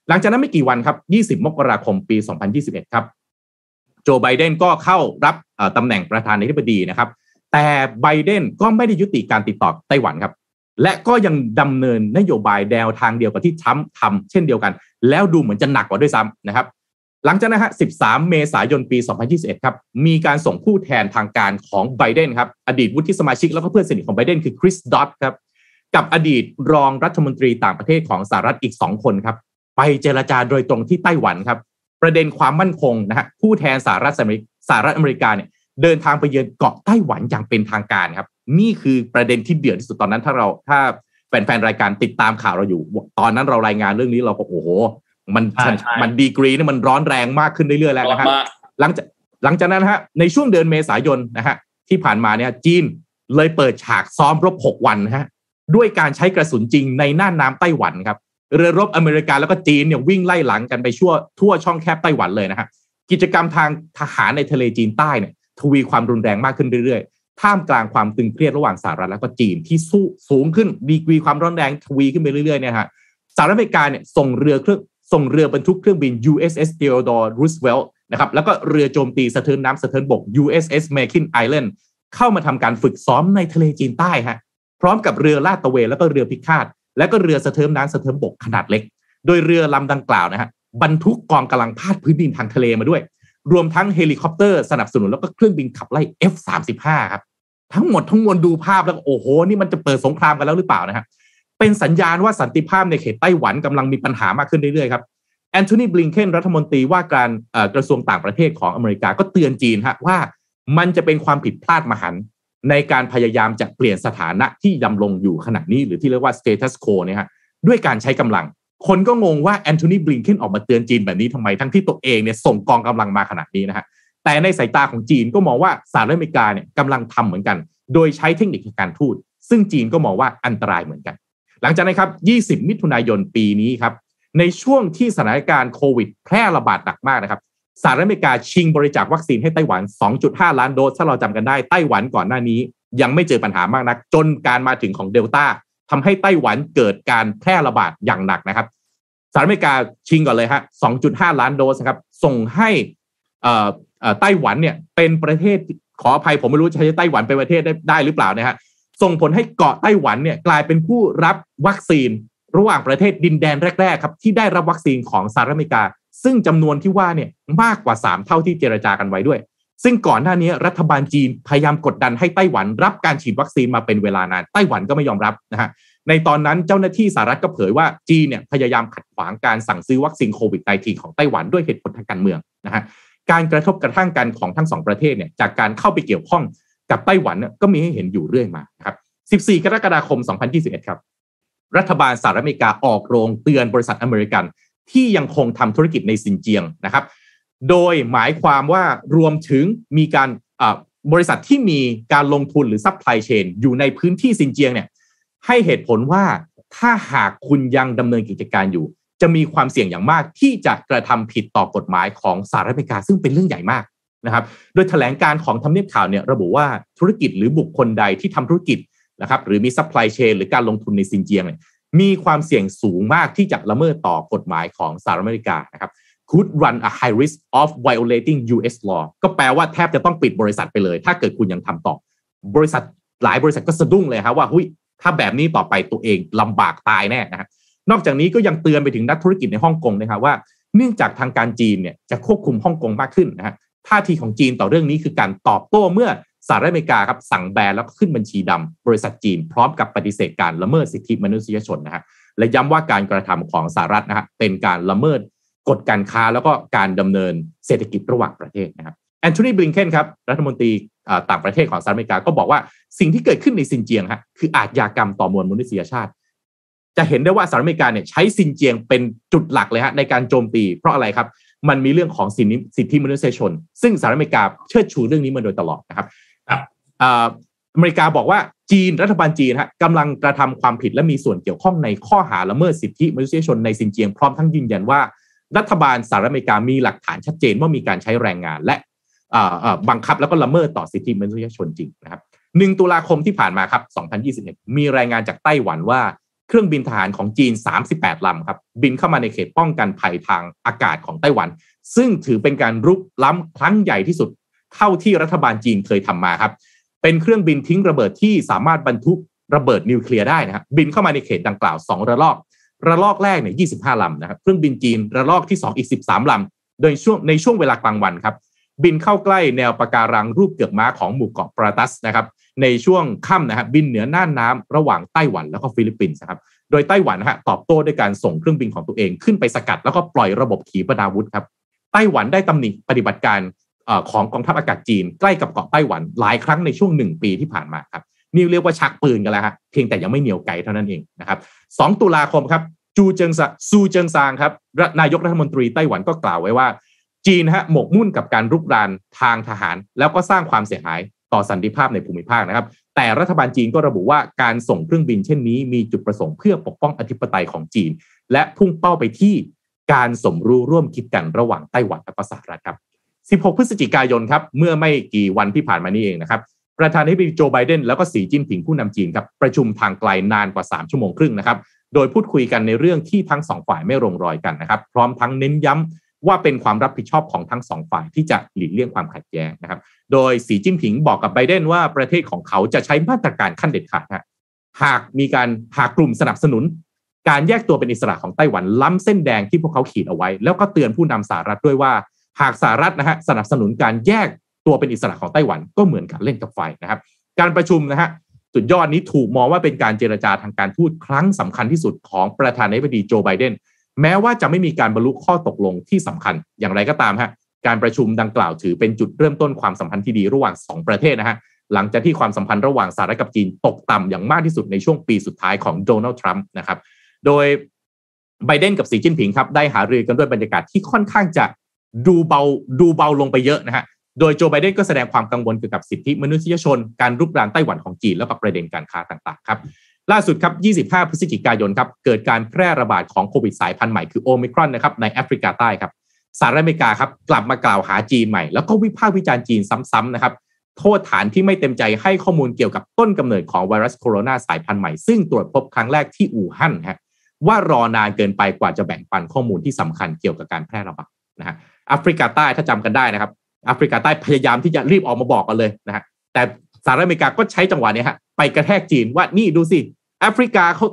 หลังจากนั้นไม่กี่วันครับ 20 มกราคมปี 2021 ครับ โจไบเดนก็เข้ารับตำแหน่งประธานาธิบดีนะครับ แต่ไบเดนก็ไม่ได้ยุติการติดต่อไต้หวันครับ และก็ยังดำเนินนโยบายแนวทางเดียวกับที่ทรัมป์ทำเช่นเดียวกัน แล้วดูเหมือนจะหนักกว่าด้วยซ้ำนะครับหลังจากนั้นฮะ 13 เมษายน ปี 2021 ครับ มีการส่งผู้แทนทางการของไบเดนครับ อดีตวุฒิสมาชิกแล้วก็เพื่อนสนิทของไบเดนคือคริสดอตครับ กับอดีตรองรัฐมนตรีต่างประเทศของสหรัฐอีก2คนครับ ไปเจรจาโดยตรงที่ไต้หวันครับ ประเด็นความมั่นคงนะฮะผู้แทนสหรัฐอเมริกสหรัฐอเมริกาเนี่ยเดินทางไปเยือนเกาะไต้หวันอย่างเป็นทางการครับ นี่คือประเด็นที่เดือดที่สุดตอนนั้นถ้าเราถ้าแฟนๆรายการติดตามข่าวเราอยู่ ตอนนั้นเรารายงานเรื่องนี้เราก็โอ้โหมันมันดีกรีนี่มันร้อนแรงมากขึ้นเรื่อยๆแล้วนะครับหลังจากหลังจากนั้นฮะในช่วงเดือนเมษายนนะฮะที่ผ่านมาเนี่ยจีนเลยเปิดฉากซ้อมรบ6วันฮะ ด้วยการใช้กระสุนจริงในน่านน้าไต้หวันครับ เรือรบอเมริกาแล้วก็จีนเนี่ยวิ่งไล่หลังกันไปชั่วทั่วช่องแคบไต้หวันเลยนะฮะกิจกรรมทางทหารในทะเลจีนใต้เนี่ยทวีความรุนแรงมากขึ้นเรื่อยๆ ท่ามกลางความตึงเครียดระหว่างสหรัฐแล้วก็จีนที่สู้สูงขึ้นดีกรีความร้อนแรงทวีขึ้นไปเรื่อยๆเนี่ยฮะสหรัฐอเมริกาเนี่ยส่งเรือเครื่องส่งเรือบรรทุกเครื่องบิน USS Theodore Roosevelt นะครับแล้วก็เรือโจมตีสะเทินน้ำสะเทินบก USS Makin Island เข้ามาทำการฝึกซ้อมในทะเลจีนใต้ฮะ พร้อมกับเรือลาดตระเวนแล้วก็เรือพิฆาตและก็เรือสะเทินน้ำสะเทินบกขนาดเล็ก โดยเรือลำดังกล่าวนะฮะบรรทุกกองกำลังภาคพื้นดินทางทะเลมาด้วย รวมทั้งเฮลิคอปเตอร์สนับสนุนแล้วก็เครื่องบินขับไล่ F35 ครับทั้งหมดทั้งมวลดูภาพแล้วโอ้โหนี่มันจะเปิดสงครามกันแล้วหรือเปล่านะฮะเป็นสัญญาณว่าสันติภาพในเขตไต้หวันกำลังมีปัญหามากขึ้นเรื่อยๆครับแอนโทนีบลิงเคนรัฐมนตรีว่าการกระทรวงต่างประเทศของอเมริกาก็เตือนจีนฮะว่ามันจะเป็นความผิดพลาดมหัน ในการพยายามจะเปลี่ยนสถานะที่ดำรงอยู่ขณะนี้หรือที่เรียกว่า status quo เนี่ยฮะด้วยการใช้กำลัง คนก็งงว่าแอนโทนีบลิงเคนออกมาเตือนจีนแบบนี้ทำไมทั้งที่ตัวเองเนี่ยส่งกองกำลังมาขนาดนี้นะฮะแต่ในสายตาของจีนก็มองว่าสหรัฐอเมริกาเนี่ยกำลังทำเหมือนกัน โดยใช้เทคนิคการทูตซึ่งจีนก็มองว่าอันตรายเหมือนกัน หลังจากนั้นครับ 20 มิถุนายนปีนี้ครับในช่วงที่สถานการณ์โควิด แพร่ระบาดหนักมากนะครับ สหรัฐอเมริกาชิงบริจาควัคซีนให้ไต้หวัน 2.5 ล้านโดสถ้าเราจำกันได้ไต้หวันก่อนหน้านี้ ยังไม่เจอปัญหามากนัก จนการมาถึงของเดลต้าทำให้ไต้หวันเกิดการแพร่ระบาดอย่างหนักนะครับสหรัฐอเมริกาชิงก่อนเลยฮะ 2.5 ล้านโดสครับ ส่งให้ไต้หวันเนี่ยเป็นประเทศขออภัยผมไม่รู้ใช้ไต้หวันเป็นประเทศได้ได้หรือเปล่านะฮะ ส่งผลให้เกาะไต้หวันเนี่ยกลายเป็นผู้รับวัคซีนระหว่างประเทศดินแดนแรก ๆ ครับ ที่ได้รับวัคซีนของสหรัฐอเมริกา ซึ่งจำนวนที่ว่าเนี่ยมากกว่า 3 เท่าที่เจรจากันไว้ด้วย ซึ่งก่อนหน้านี้รัฐบาลจีนพยายามกดดันให้ไต้หวันรับการฉีดวัคซีนมาเป็นเวลานานไต้หวันก็ไม่ยอมรับนะฮะในตอนนั้นเจ้าหน้าที่สหรัฐก็เผยว่าจีนเนี่ยพยายามขัดขวางการสั่งซื้อวัคซีนโควิด -19 ของไต้หวันด้วยเหตุผลทางการเมืองนะฮะการกระทบกระทั่งกันของทั้งสองประเทศเนี่ยจากการเข้าไปเกี่ยวข้องกับไต้หวันก็มีให้เห็นอยู่เรื่อยมาครับ 14 กรกฎาคม 2021 ครับ รัฐบาลสหรัฐอเมริกาออกโรงเตือนบริษัทอเมริกัน ที่ยังคงทำธุรกิจในซินเจียงนะครับ โดยหมายความว่ารวมถึงมีการบริษัทที่มีการลงทุนหรือ supply chain อยู่ในพื้นที่ซินเจียงเนี่ยให้เหตุผลว่าถ้าหากคุณยังดำเนินกิจการอยู่ จะมีความเสี่ยงอย่างมากที่จะกระทำผิดต่อกฎหมายของสหรัฐอเมริกาซึ่งเป็นเรื่องใหญ่มากนะครับ โดยแถลงการณ์ของทำเนียบขาวเนี่ยระบุว่าธุรกิจหรือบุคคลใดที่ทำธุรกิจนะครับหรือมี supply chain หรือการลงทุนในซินเจียงเนี่ย มีความเสี่ยงสูงมากที่จะละเมิดต่อกฎหมายของสหรัฐอเมริกานะครับ could run a high risk of violating U.S. law ก็แปลว่าแทบจะต้องปิดบริษัทไปเลย ถ้าเกิดคุณยังทำต่อ บริษัทหลายบริษัทก็สะดุ้งเลยครับว่าหุยถ้าแบบนี้ต่อไปตัวเองลำบากตายแน่นะครับนอกจากนี้ก็ยังเตือนไปถึงนักธุรกิจในฮ่องกงนะครับว่า เนื่องจากทางการจีนเนี่ยจะควบคุมฮ่องกงมากขึ้นนะฮะท่าทีของจีนต่อเรื่องนี้คือการตอบโต้เมื่อ สหรัฐอเมริกาครับสั่งแบนแล้วก็ขึ้นบัญชีดำบริษัทจีนพร้อมกับปฏิเสธการละเมิดสิทธิมนุษยชนนะฮะและย้ำว่าการกระทำของสหรัฐนะฮะเป็นการละเมิดกฎการค้าแล้วก็การดำเนินเศรษฐกิจระหว่างประเทศนะครับแอนโทนีบลิงเคนครับรัฐมนตรีต่างประเทศของสหรัฐอเมริกาก็บอกว่าสิ่งที่เกิดขึ้นในซินเจียงฮะคืออาชญากรรมต่อมวลมนุษยชาติ จะเห็นได้ว่าสหรัฐอเมริกาเนี่ยใช้ซินเจียงเป็นจุดหลักเลยฮะในการโจมตี เพราะอะไรครับ มันมีเรื่องของสิทธิมนุษยชน ซึ่งสหรัฐอเมริกาเชิดชูเรื่องนี้มาโดยตลอดนะครับ อเมริกาบอกว่าจีนรัฐบาลจีนฮะกำลังกระทำความผิดและมีส่วนเกี่ยวข้องในข้อหาละเมิดสิทธิมนุษยชนในซินเจียงพร้อมทั้งยืนยันว่า รัฐบาลสหรัฐอเมริกามีหลักฐานชัดเจนว่ามีการใช้แรงงานและบังคับแล้วก็ละเมิดต่อสิทธิมนุษยชนจริงนะครับหนึ่งตุลาคมที่ผ่านมาครับ 2021 มีรายงานจากไต้หวันว่าเครื่องบินทหารของจีน 38 ลำครับ บินเข้ามาในเขตป้องกันภัยทางอากาศของไต้หวัน ซึ่งถือเป็นการรุกล้ำครั้งใหญ่ที่สุด เท่าที่รัฐบาลจีนเคยทำมาครับ เป็นเครื่องบินทิ้งระเบิดที่สามารถบรรทุกระเบิดนิวเคลียร์ได้นะครับบินเข้ามาในเขตดังกล่าว 2 ระลอก ระลอกแรกเนี่ย25ลำนะครับเครื่องบินจีนระลอกที่ 2 อีก 13 ลำ โดยช่วงในช่วงเวลากลางวันครับบินเข้าใกล้แนวปะการังรูปเกือกม้าของหมู่เกาะปราตัสนะครับในช่วงค่ำนะครับบินเหนือน่านน้ำระหว่างไต้หวันแล้วก็ฟิลิปปินส์นะครับโดยไต้หวันฮะตอบโต้ด้วยการส่งเครื่องบินของตัวเองขึ้นไปสกัด แล้วก็ปล่อยระบบขีปนาวุธครับไต้หวันได้ตำหนิปฏิบัติการ ของกองทัพอากาศจีนใกล้กับเกาะไต้หวันหลายครั้งในช่วงหนึ่งปีที่ผ่านมาครับนี่เรียกว่าชักปืนกันแล้วฮะเพียงแต่ยังไม่เหนี่ยวไกเท่านั้นเองนะครับตุลาคมครับซูเจิงชาซูเจิงชางครับนายกรัฐมนตรีไต้หวันก็กล่าวไว้ว่า จีนฮะหมกมุ่นกับการรุกรานทางทหาร แล้วก็สร้างความเสียหายต่อสันติภาพในภูมิภาคนะครับ แต่รัฐบาลจีนก็ระบุว่าการส่งเครื่องบินเช่นนี้มีจุดประสงค์เพื่อปกป้องอธิปไตยของจีน และพุ่งเป้าไปที่การสมรู้ร่วมคิดกันระหว่างไต้หวันและสหรัฐครับ 16 พฤศจิกายนครับเมื่อไม่กี่วันที่ผ่านมานี้เองนะครับประธานาธิบดีโจไบเดนแล้วก็สีจิ้นผิงผู้นำจีนครับประชุมทางไกลนานกว่า 3 ชั่วโมงครึ่งนะครับโดยพูดคุยกันในเรื่องที่ทั้งสองฝ่ายไม่ลงรอยกันนะครับพร้อมทั้งเน้นย้ำว่าเป็นความรับผิดชอบของทั้งสองฝ่ายที่จะหลีกเลี่ยงความขัดแย้งนะครับ โดยสีจิ้นผิงบอกกับไบเดนว่าประเทศของเขาจะใช้มาตรการขั้นเด็ดขาดหากมีการหากกลุ่มสนับสนุน การแยกตัวเป็นอิสระของไต้หวันล้ำเส้นแดงที่พวกเขาขีดเอาไว้ แล้วก็เตือนผู้นำสหรัฐด้วยว่า หากสหรัฐนะฮะสนับสนุนการแยกตัวเป็นอิสระของไต้หวันก็เหมือนการเล่นกับไฟนะครับ การประชุมนะฮะสุดยอดนี้ถูกมองว่าเป็นการเจรจาทางการทูตครั้งสำคัญที่สุดของประธานาธิบดีโจไบเดนแม้ว่าจะไม่มีการบรรลุข้อตกลงที่สำคัญอย่างไรก็ตามฮะการประชุมดังกล่าวถือเป็นจุดเริ่มต้นความสัมพันธ์ที่ดีระหว่าง 2 ประเทศนะฮะหลังจากที่ความสัมพันธ์ระหว่างสหรัฐกับจีนตกต่ำอย่างมากที่สุดในช่วงปีสุดท้ายของโดนัลด์ทรัมป์นะครับโดยไบเดนกับสีจิ้นผิงครับได้หารือกันด้วยบรรยากาศที่ค่อนข้างจะ ดูเบาดูเบาลงไปเยอะนะฮะโดยโจไบเดนก็แสดงความกังวลเกี่ยวกับสิทธิมนุษยชน การรุกรานไต้หวันของจีนแล้วก็ประเด็นการค้าต่างๆครับล่าสุดครับ 25 พฤศจิกายนครับ เกิดการแพร่ระบาดของโควิดสายพันธุ์ใหม่คือโอมิครอนนะครับในแอฟริกาใต้ครับ สหรัฐอเมริกาครับกลับมากล่าวหาจีนใหม่ แล้วก็วิพากษ์วิจารณ์จีนซ้ำๆนะครับ โทษฐานที่ไม่เต็มใจให้ข้อมูลเกี่ยวกับต้นกำเนิดของไวรัสโคโรนาสายพันธุ์ใหม่ ซึ่งตรวจพบครั้งแรกที่อู่ฮั่นฮะว่ารอนานเกินไปกว่าจะแบ่งปันข้อมูลที่สำคัญเกี่ยวกับการแพร่ระบาดนะฮะ แอฟริกาใต้ถ้าจำกันได้นะครับแอฟริกาใต้พยายามที่จะรีบออกมาบอกกันเลยนะฮะแต่สหรัฐอเมริกาก็ใช้จังหวะนี้ฮะไปกระแทกจีนว่านี่ดูสิแอฟริกาเขา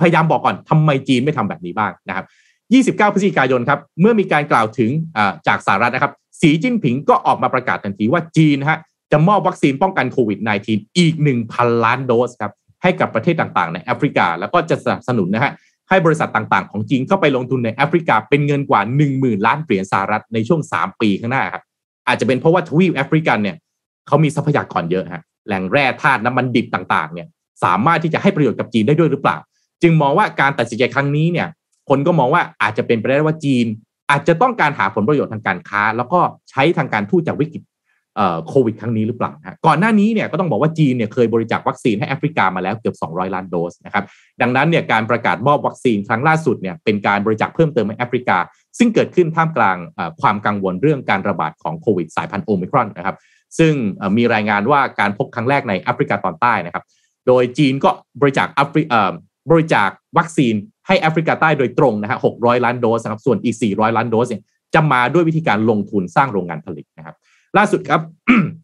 พยายามบอกก่อนทำไมจีนไม่ทำแบบนี้บ้างนะครับ 29 พฤศจิกายนครับเมื่อมีการกล่าวถึงจากสหรัฐนะครับ สีจิ้นผิงก็ออกมาประกาศทันทีว่าจีนฮะจะมอบวัคซีนป้องกันโควิด -19 อีก 1,000 ล้านโดสครับให้กับประเทศต่างๆ ในแอฟริกา แล้วก็จะสนับสนุนนะฮะ ให้บริษัทต่างๆ ของจีนเข้าไปลงทุนในแอฟริกาเป็นเงินกว่า 1 0,000 ล้านเหรียญสหรัฐในช่วง 3 ปีข้างหน้าครับอาจจะเป็นเพราะว่าทวีปแอฟริกันเนี่ยเขามีทรัพยากรเยอะฮะแหล่งแร่ธาตุน้ำมันดิบต่างๆเนี่ยสามารถที่จะให้ประโยชน์กับจีนได้ด้วยหรือเปล่า จึงมองว่าการตัดสินใจครั้งนี้เนี่ยคนก็มองว่าอาจจะเป็นไปได้ว่าจีน อาจจะต้องการหาผลประโยชน์ทางการค้า แล้วก็ใช้ทางการทูตจากวิกฤต โควิดครั้งนี้หรือเปล่าก่อนหน้านี้เนี่ยก็ต้องบอกว่าจีนเนี่ยเคยบริจาควัคซีนให้แอฟริกามาแล้วเกือบ 200 ล้านโดสนะครับดังนั้นเนี่ยการประกาศมอบวัคซีนครั้งล่าสุดเนี่ยเป็นการบริจาคเพิ่มเติมให้แอฟริกา ซึ่งเกิดขึ้นท่ามกลางความกังวลเรื่องการระบาดของโควิดสายพันธุ์โอมิครอนนะครับซึ่งมีรายงานว่าการพบครั้งแรกในแอฟริกาตอนใต้นะครับโดยจีนก็บริจาคแอฟริบริจาควัคซีนให้แอฟริกาใต้โดยตรงนะฮะ600 ล้านโดสนะครับส่วนอีก 400 ล้านโดสเนี่ยจะมาด้วยวิธีการลงทุนสร้างโรงงานผลิตนะครับ ล่าสุดครับ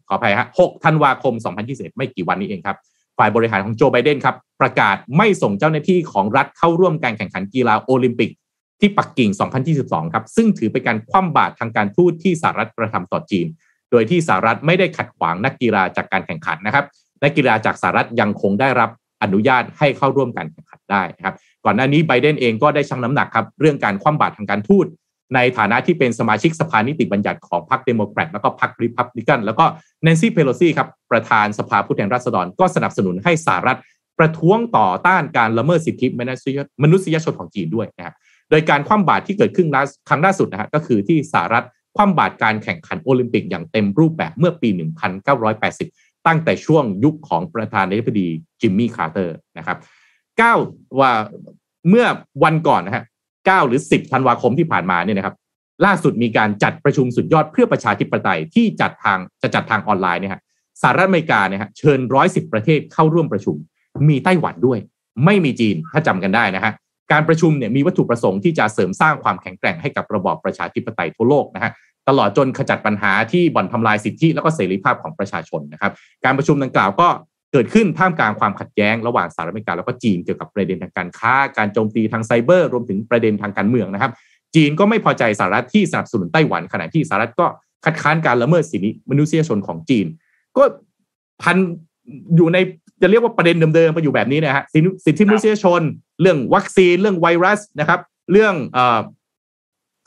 ขออภัยฮะ6ธันวาคม 2021 ไม่กี่วันนี้เองครับ ฝ่ายบริหารของโจไบเดนครับ ประกาศไม่ส่งเจ้าหน้าที่ของรัฐเข้าร่วมการแข่งขันกีฬาโอลิมปิก ที่ปักกิ่ง 2022 ครับ ซึ่งถือเป็นการคว่ำบาตรทางการทูตที่สหรัฐกระทำต่อจีน โดยที่สหรัฐไม่ได้ขัดขวางนักกีฬาจากการแข่งขันนะครับ นักกีฬาจากสหรัฐยังคงได้รับอนุญาตให้เข้าร่วมการแข่งขันได้นะครับ ก่อนหน้านี้ไบเดนเองก็ได้ชั่งน้ำหนักครับเรื่องการคว่ำบาตรทางการทูต ในฐานะที่เป็นสมาชิกสภานิติบัญญัติของพรรคเดโมแครตแล้วก็พรรคริพับลิกันแล้วก็แนนซี่เพโลซีครับประธานสภาผู้แทนราษฎร ก็สนับสนุนให้สหรัฐประท้วงต่อต้านการละเมิดสิทธิมนุษยชนของจีนด้วยนะครับโดยการคว่ำบาตรที่เกิดขึ้นครั้งล่าสุดนะฮะก็คือที่สหรัฐคว่ำบาตรการแข่งขันโอลิมปิกอย่างเต็มรูปแบบเมื่อปี 1980 ตั้งแต่ช่วงยุคของประธานาธิบดีจิมมี่คาร์เตอร์นะครับ9ว่าเมื่อวันก่อนนะฮะ 9 หรือ 10 ธันวาคมที่ผ่านมาเนี่ยนะครับล่าสุดมีการจัดประชุมสุดยอดเพื่อประชาธิปไตยที่จัดทางจะจัดทางออนไลน์เนี่ยฮะสหรัฐอเมริกาเนี่ยฮะเชิญร้อยสิบประเทศเข้าร่วมประชุม มีไต้หวันด้วย ไม่มีจีนถ้าจำกันได้นะฮะการประชุมเนี่ยมีวัตถุประสงค์ที่จะเสริมสร้างความแข็งแกร่งให้กับระบอบประชาธิปไตยทั่วโลกนะฮะตลอดจนขจัดปัญหาที่บ่อนทำลายสิทธิ และก็เสรีภาพของประชาชนนะครับ การประชุมดังกล่าวก็ เกิดขึ้นท่ามกลางความขัดแย้งระหว่างสหรัฐอเมริกาแล้วก็จีนเกี่ยวกับประเด็นทางการค้า การโจมตีทางไซเบอร์ รวมถึงประเด็นทางการเมืองนะครับ จีนก็ไม่พอใจสหรัฐที่สนับสนุนไต้หวันขณะที่สหรัฐก็คัดค้านการละเมิดสิทธิมนุษยชนของจีน ก็พันอยู่ในจะเรียกว่าประเด็นเดิมๆไปอยู่แบบนี้นะฮะสิทธิมนุษยชน เรื่องวัคซีนเรื่องไวรัสนะครับ เรื่อง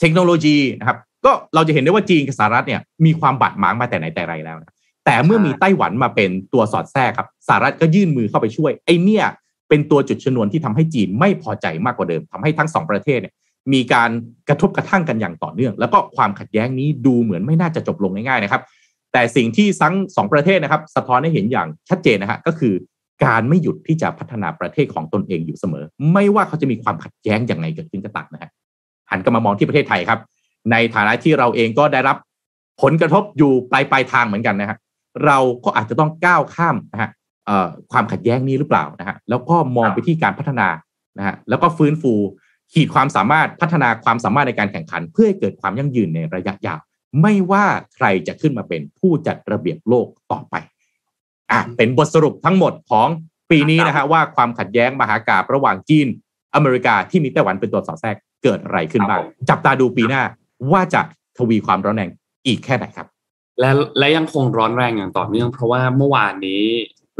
เทคโนโลยีนะครับ ก็เราจะเห็นได้ว่าจีนกับสหรัฐเนี่ยมีความบาดหมางมาแต่ไหนแต่ไรแล้วนะ แต่เมื่อมีไต้หวันมาเป็นตัวสอดแทรกครับสหรัฐก็ยื่นมือเข้าไปช่วยไอ้เนี่ยเป็นตัวจุดชนวนที่ทำให้จีนไม่พอใจมากกว่าเดิมทำให้ทั้งสองประเทศเนี่ยมีการกระทบกระทั่งกันอย่างต่อเนื่อง แล้วก็ความขัดแย้งนี้ดูเหมือนไม่น่าจะจบลงง่ายๆนะครับ แต่สิ่งที่ทั้งสองประเทศนะครับ สะท้อนให้เห็นอย่างชัดเจนนะฮะก็คือการไม่หยุดที่จะพัฒนาประเทศของตนเองอยู่เสมอ ไม่ว่าเขาจะมีความขัดแย้งอย่างไรเกิดขึ้นก็ตามนะฮะหันกลับมามองที่ประเทศไทยครับ ในฐานะที่เราเองก็ได้รับผลกระทบอยู่ปลายปลายทางเหมือนกันนะฮะ เราก็อาจจะต้องก้าวข้ามนะฮะความขัดแย้งนี้หรือเปล่านะฮะแล้วก็มองไปที่การพัฒนานะฮะแล้วก็ฟื้นฟูขีดความสามารถพัฒนาความสามารถในการแข่งขัน เพื่อให้เกิดความยั่งยืนในระยะยาว ไม่ว่าใครจะขึ้นมาเป็นผู้จัดระเบียบโลกต่อไปอะเป็นบทสรุปทั้งหมดของปีนี้นะฮะว่าความขัดแย้งมหากาบระหว่างจีน อเมริกาที่มีไต้หวันเป็นตัวสอดแทรกเกิดอะไรขึ้นบ้างจับตาดูปีหน้าว่าจะทวีความร้อนแรงอีกแค่ไหนครับ และและยังคงร้อนแรงอย่างต่อเนื่อง เพราะว่าเมื่อวานนี้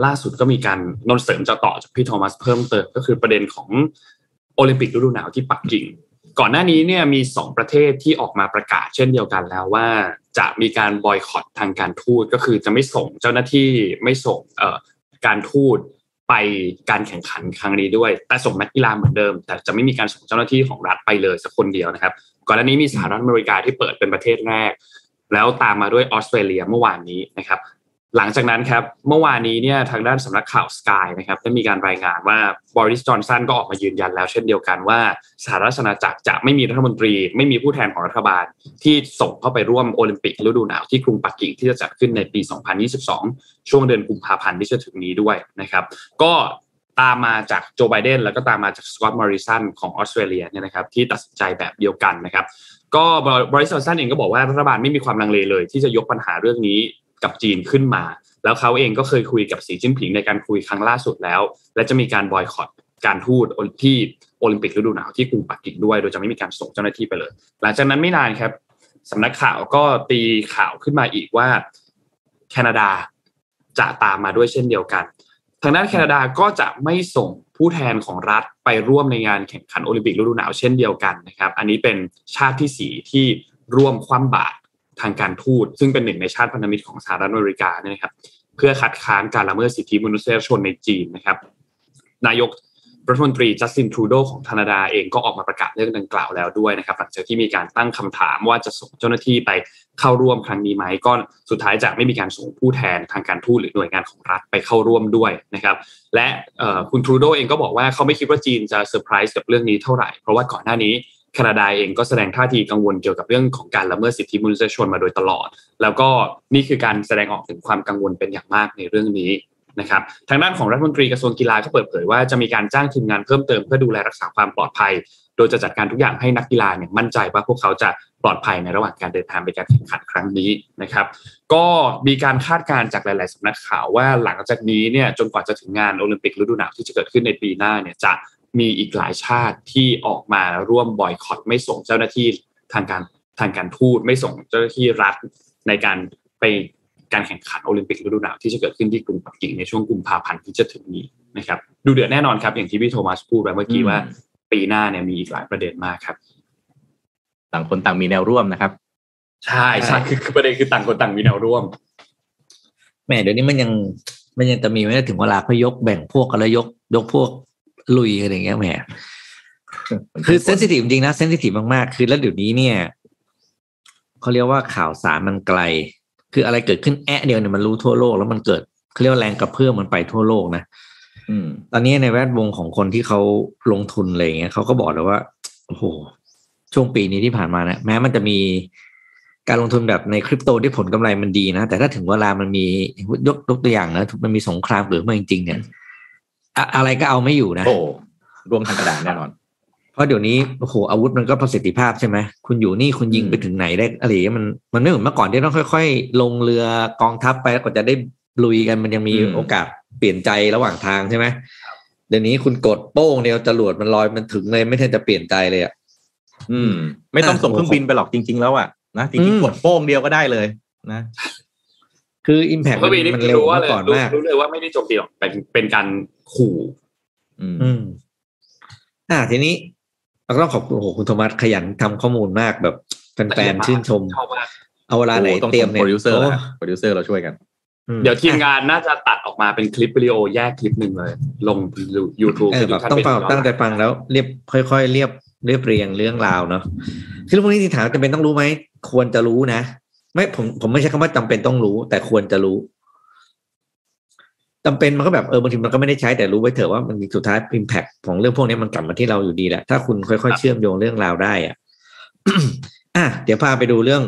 ล่าสุดก็มีการนนเสริมจะต่อจากพี่โทมัสเพิ่มเติมก็คือประเด็นของโอลิมปิกฤดูหนาวที่ปักกิ่ง ก่อนหน้านี้เนี่ยมีสองประเทศที่ออกมาประกาศเช่นเดียวกันแล้วว่า จะมีการบอยคอตทางการทูตก็คือจะไม่ส่งเจ้าหน้าที่ไม่ส่งเอ่อการทูตไปการแข่งขันครั้งนี้ด้วย แต่ส่งนักกีฬาเหมือนเดิม แต่จะไม่มีการส่งเจ้าหน้าที่ของรัฐไปเลยสักคนเดียวนะครับ ก่อนหน้านี้มีสหรัฐอเมริกาที่เปิดเป็นประเทศแรก แล้วตามมาด้วยออสเตรเลียเมื่อวานนี้นะครับหลังจากนั้นครับเมื่อวานนี้เนี่ยทางด้านสำนักข่าวสกายนะครับได้มีการรายงานว่าบริสจอนสันก็ออกมายืนยันแล้ว เช่นเดียวกันว่าสหรัฐอาณาจักรจะไม่มีรัฐมนตรี ไม่มีผู้แทนของรัฐบาล ที่ส่งเข้าไปร่วมโอลิมปิกฤดูหนาวที่กรุงปักกิ่งที่จะจัดขึ้นในปี 2022 ช่วงเดือนกุมภาพันธ์ที่จะถึงนี้ด้วยนะครับ ก็ตามมาจากโจไบเดนแล้วก็ตามมาจากสกอตต์มอริสันของออสเตรเลียเนี่ยนะครับที่ตัดสินใจแบบเดียวกันนะครับ ก็บริษัทสันเองก็บอกว่ารัฐบาลไม่มีความลังเลเลย ที่จะยกปัญหาเรื่องนี้กับจีนขึ้นมา แล้วเขาเองก็เคยคุยกับสีจิ้นผิงในการคุยครั้งล่าสุดแล้ว และจะมีการบอยคอตการทูตที่โอลิมปิกฤดูหนาวที่กรุงปักกิ่งด้วย โดยจะไม่มีการส่งเจ้าหน้าที่ไปเลย หลังจากนั้นไม่นานครับสำนักข่าวก็ตีข่าวขึ้นมาอีกว่า แคนาดาจะตามมาด้วยเช่นเดียวกัน ทางด้านแคนาดาก็จะไม่ส่งผู้แทนของรัฐไปร่วมในงานแข่งขันโอลิมปิกฤดูหนาวเช่นเดียวกันนะครับ อันนี้เป็นชาติที่สี่ที่ร่วมคว่ำบาตรทางการทูต ซึ่งเป็นหนึ่งในชาติพันธมิตรของสหรัฐอเมริกาเนี่ยนะครับ เพื่อคัดค้านการละเมิดสิทธิมนุษยชนในจีนนะครับ นายก รัฐมนตรีจัสตินทรูโดของแคนาดาเองก็ออกมาประกาศเรื่องดังกล่าวแล้วด้วยนะครับหลังจากที่มีการตั้งคำถามว่าจะส่งเจ้าหน้าที่ไปเข้าร่วมครั้งนี้ไหมก็สุดท้ายจะไม่มีการส่งผู้แทนทางการทูตหรือหน่วยงานของรัฐไปเข้าร่วมด้วยนะครับ และคุณทรูโดเองก็บอกว่าเขาไม่คิดว่าจีนจะเซอร์ไพรส์กับเรื่องนี้เท่าไหร่เพราะว่าก่อนหน้านี้แคนาดาเองก็แสดงท่าทีกังวลเกี่ยวกับเรื่องของการละเมิดสิทธิมนุษยชนมาโดยตลอด แล้วก็นี่คือการแสดงออกถึงความกังวลเป็นอย่างมากในเรื่องนี้ นะครับทางด้านของรัฐมนตรีกระทรวงกีฬาก็เปิดเผยว่าจะมีการจ้างทีมงานเพิ่มเติมเพื่อดูแลรักษาความปลอดภัย โดยจะจัดการทุกอย่างให้นักกีฬาเนี่ยมั่นใจว่าพวกเขาจะปลอดภัยในระหว่างการเดินทางไปการแข่งขันครั้งนี้นะครับ ก็มีการคาดการณ์จากหลาย ๆสำนักข่าวว่าหลังจากนี้เนี่ยจนกว่าจะถึงงานโอลิมปิกฤดูหนาวที่จะเกิดขึ้นในปีหน้าเนี่ยจะมีอีกหลายชาติที่ออกมาร่วมบอยคอตไม่ส่งเจ้าหน้าที่ทางการทางการทูตไม่ส่งเจ้าหน้าที่รัฐในการไป การแข่งขันโอลิมปิกฤดูหนาวที่จะเกิดขึ้นที่กรุงปักกิ่งในช่วงกุมภาพันธ์ที่จะถึงนี้นะครับดูเดือดแน่นอนครับ อย่างที่พี่โทมัสพูดไปเมื่อกี้ว่า ปีหน้าเนี่ยมีอีกหลายประเด็นมากครับ ต่างคนต่างมีแนวร่วมนะครับใช่ใช่คือคือประเด็นคือต่างคนต่างมีแนวร่วมแหมเดี๋ยวนี้มันยังมันยังจะมีไม่ได้ถึงเวลาเขายกแบ่งพวกกันแล้วยก ยกพวกลุยกันอย่างเงี้ยแหมคือเซนซิทีฟจริงนะเซนซิทีฟมากๆ คือแล้วเดี๋ยวนี้เนี่ยเขาเรียกว่าข่าวสารมันไกล คืออะไรเกิดขึ้นแอะเดียวเนี่ยมันรู้ทั่วโลกแล้วมันเกิดเขาเรียกว่าแรงกระเพื่อมมันไปทั่วโลกนะอืมตอนนี้ในแวดวงของคนที่เขาลงทุนอะไรอย่างเงี้ยเขาก็บอกเลยว่าโอ้โหช่วงปีนี้ที่ผ่านมานะแม้มันจะมีการลงทุนแบบในคริปโตที่ผลกำไรมันดีนะแต่ถ้าถึงเวลามันมียกยกตัวอย่างนะมันมีสงครามเกิดขึ้นมาจริงๆเนี่ย อะอะไรก็เอาไม่อยู่นะโอ้ร่วงทางกระดานแน่นอนเพ ราะเดี๋ยวนี้โอ้โหอาวุธมันก็ประสิทธิภาพใช่ไหมคุณอยู่นี่คุณยิงไปถึงไหนได้อะไรอย่างเงี้ยมันมันไม่เหมือนเมื่อก่อนที่ต้องค่อย ๆ ลงเรือกองทัพไปแล้วก็จะได้ลุยกันมันยังมีอืมโอกาสเปลี่ยนใจระหว่างทางใช่ไหมเดี๋ยวนี้คุณกดโป้งเดียวจรวดมันลอยมันถึงเลยไม่ทันจะเปลี่ยนใจเลยอะอืม ไม่ต้องส่งเครื่องบินไปหรอกจริง ๆ แล้วอะนะจริงอืมๆกดโป้งเดียวก็ได้เลย นะคืออิมแพคก็มันมีนี่มันคือเร็วรู้ว่าเมื่เลยอก่อนรู้มากรู้เลยว่าไม่ได้โจมตีหรอกเป็นเป็นการขู่ อืมอืมอ่าทีนี้เราก็ ต้องขอบคุณโอ้โหคุณโทมัสขยันทำข้อมูลมากแบบแฟนๆชื่นชมชอบมากเอาเวลาไหนโอ้ต้องเตรียมส่งเนี่ยโปรดิวเซอร์โแล้วโปรดิวเซอร์เราช่วยกันอืมเดี๋ยวทีมงานน่าจะตัดออกมาเป็นคลิปวิดีโอแยกคลิปหนึ่งเลย ลง YouTube เออแบบต้องฟังแบบตั้งใจฟังแล้วเรียบค่อย ๆ เรียบเรียบเรียงเรื่องราวเนาะคือเรื่องพวกนี้ที่ถามจำเป็นต้องรู้ไหมควรจะรู้นะ ไม่ผมผมไม่ใช่คำว่าจำเป็นต้องรู้ แต่ควรจะรู้ จำเป็นมันก็แบบเออบางทีมันก็ไม่ได้ใช้แต่รู้ไว้เถอะว่ามันสุดท้ายอิมแพคของเรื่องพวกนี้มันกลับมาที่เราอยู่ดีแหละถ้าคุณค่อยๆเชื่อมโยงเรื่องราวได้อะอะเดี๋ยวพาไปดูเรื่อง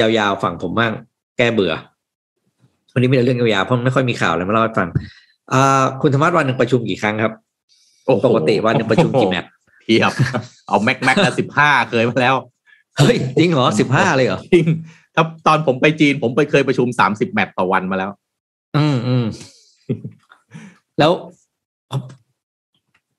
ยาวๆฝั่งผมบ้างแก้เบื่อ วันนี้มีแต่เรื่องยาวๆเพราะมันไม่ค่อยมีข่าวอะไรมาเล่าให้ฟังอ่าคุณธรรมะวันหนึ่งประชุมกี่ครั้งครับโอ้โหปกติวันหนึ่งประชุมกี่แมตช์เทียบเอาแม็กแม็กละสิบห้าเคยมาแล้วเฮ้ยจริงเหรอสิบห้าเลยเหรอจริงถ้าตอนผมไปจีนผมไปเคยประชุมสามสิบแมตต์ต่อวันมาแล้ว อืมอืม แล้ว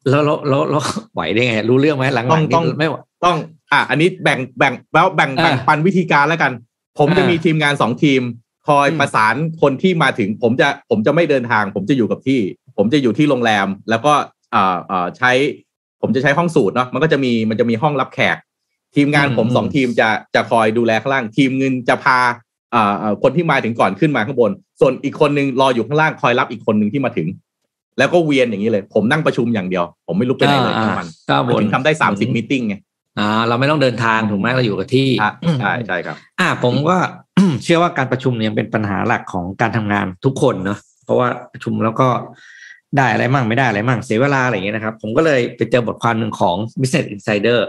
แล้วแล้วแล้วแล้วไหวได้ไง รู้เรื่องไหมหลังๆต้องนี่ต้องไม่ไหวต้อง อะอันนี้แบ่งแบ่งแล้วแบ่งอ่าแบ่งปันวิธีการแล้วกัน ผมจะอ่ามีมีทีมงานสองทีม คอยอืมประสานคนที่มาถึง ผมจะผมจะไม่เดินทาง ผมจะอยู่กับที่ ผมจะอยู่ที่โรงแรม แล้วก็เอ่อเอ่อใช้ ผมจะใช้ห้องสูตรเนาะมันก็จะมีมันจะมีห้องรับแขก ทีมงานผมสองทีมจะจะคอยดูแลข้างล่าง ทีมเงินจะพาเอ่อเอ่อ คนที่มาถึงก่อนขึ้นมาข้างบน ส่วนอีกคนนึงรออยู่ข้างล่างคอยรับอีกคนหนึ่งที่มาถึง แล้วก็เวียนอย่างนี้เลย ผมนั่งประชุมอย่างเดียว ผมไม่ลุกไปไหนเลยทั้งวันก็มันบนถึงทำได้สามสิบมิ팅ไงอ่าเราไม่ต้องเดินทางถูกไหมเราอยู่กับที่อะใช่ใช่ครับ อ่าผมก็เชื่อว่าการประชุมเนี่ยเป็นปัญหาหลักของการทำงานทุกคนเนาะเพราะว่าประชุมแล้วก็ได้อะไรมั่งไม่ได้อะไรมั่งเสียเวลาอะไรอย่างเงี้ยนะครับ ผมก็เลยไปเจอบทความหนึ่งของ Business Insider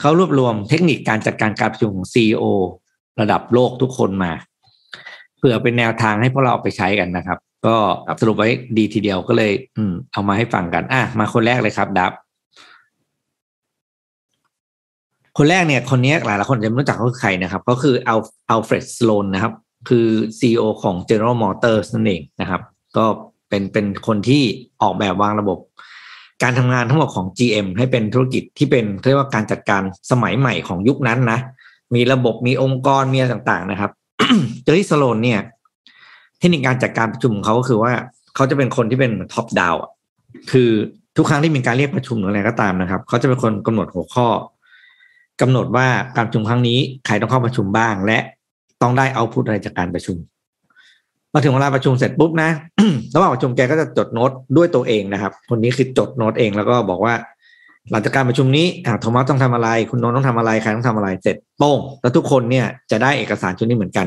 เขารวบรวมเทคนิคการจัดการการประชุมของ CEO ระดับโลกทุกคนมา เพื่อเป็นแนวทางให้พวกเราเอาไปใช้กันนะครับ ก็สรุปไว้ดีทีเดียวก็เลย อืม เอามาให้ฟังกัน อะ มาคนแรกเลยครับดับ คนแรกเนี่ย คนนี้หลายหลายคนจะไม่รู้จักเขาคือใครนะครับ ก็คืออัลอัลเฟรดสโลนนะครับ คือ CEO ของ General Motors นั่นเองนะครับ ก็เป็นเป็นคนที่ออกแบบวางระบบ การทำงานทั้งหมดของ GM ให้เป็นธุรกิจที่เป็นเรียกว่าการจัดการสมัยใหม่ของยุคนั้นนะ มีระบบมีองค์กรมีอะไรต่าง ๆ นะครับเจอรี่สโลนเนี่ย เทคนิคการจัดการประชุมของเขาก็คือว่าเขาจะเป็นคนที่เป็น top downคือทุกครั้งที่มีการเรียกประชุมหรืออะไรก็ตามนะครับเขาจะเป็นคนกำหนดหัวข้อกำหนดว่าการประชุมครั้งนี้ใครต้องเข้าประชุมบ้าง และต้องได้เอาพุทอะไรจากการประชุมมาถึงเวลาประชุมเสร็จปุ๊บนะระหว่างประชุมแกก็จะจดโน้ตด้วยตัวเองนะครับ คนนี้คือจดโน้ตเองแล้วก็บอกว่า หลังจากการประชุมนี้อ่าโทมัสต้องทำอะไร คุณโนนต้องทำอะไรใครต้องทำอะไรเสร็จโป้งแล้วทุกคนเนี่ยจะได้เอกสารชุดนี้เหมือนกัน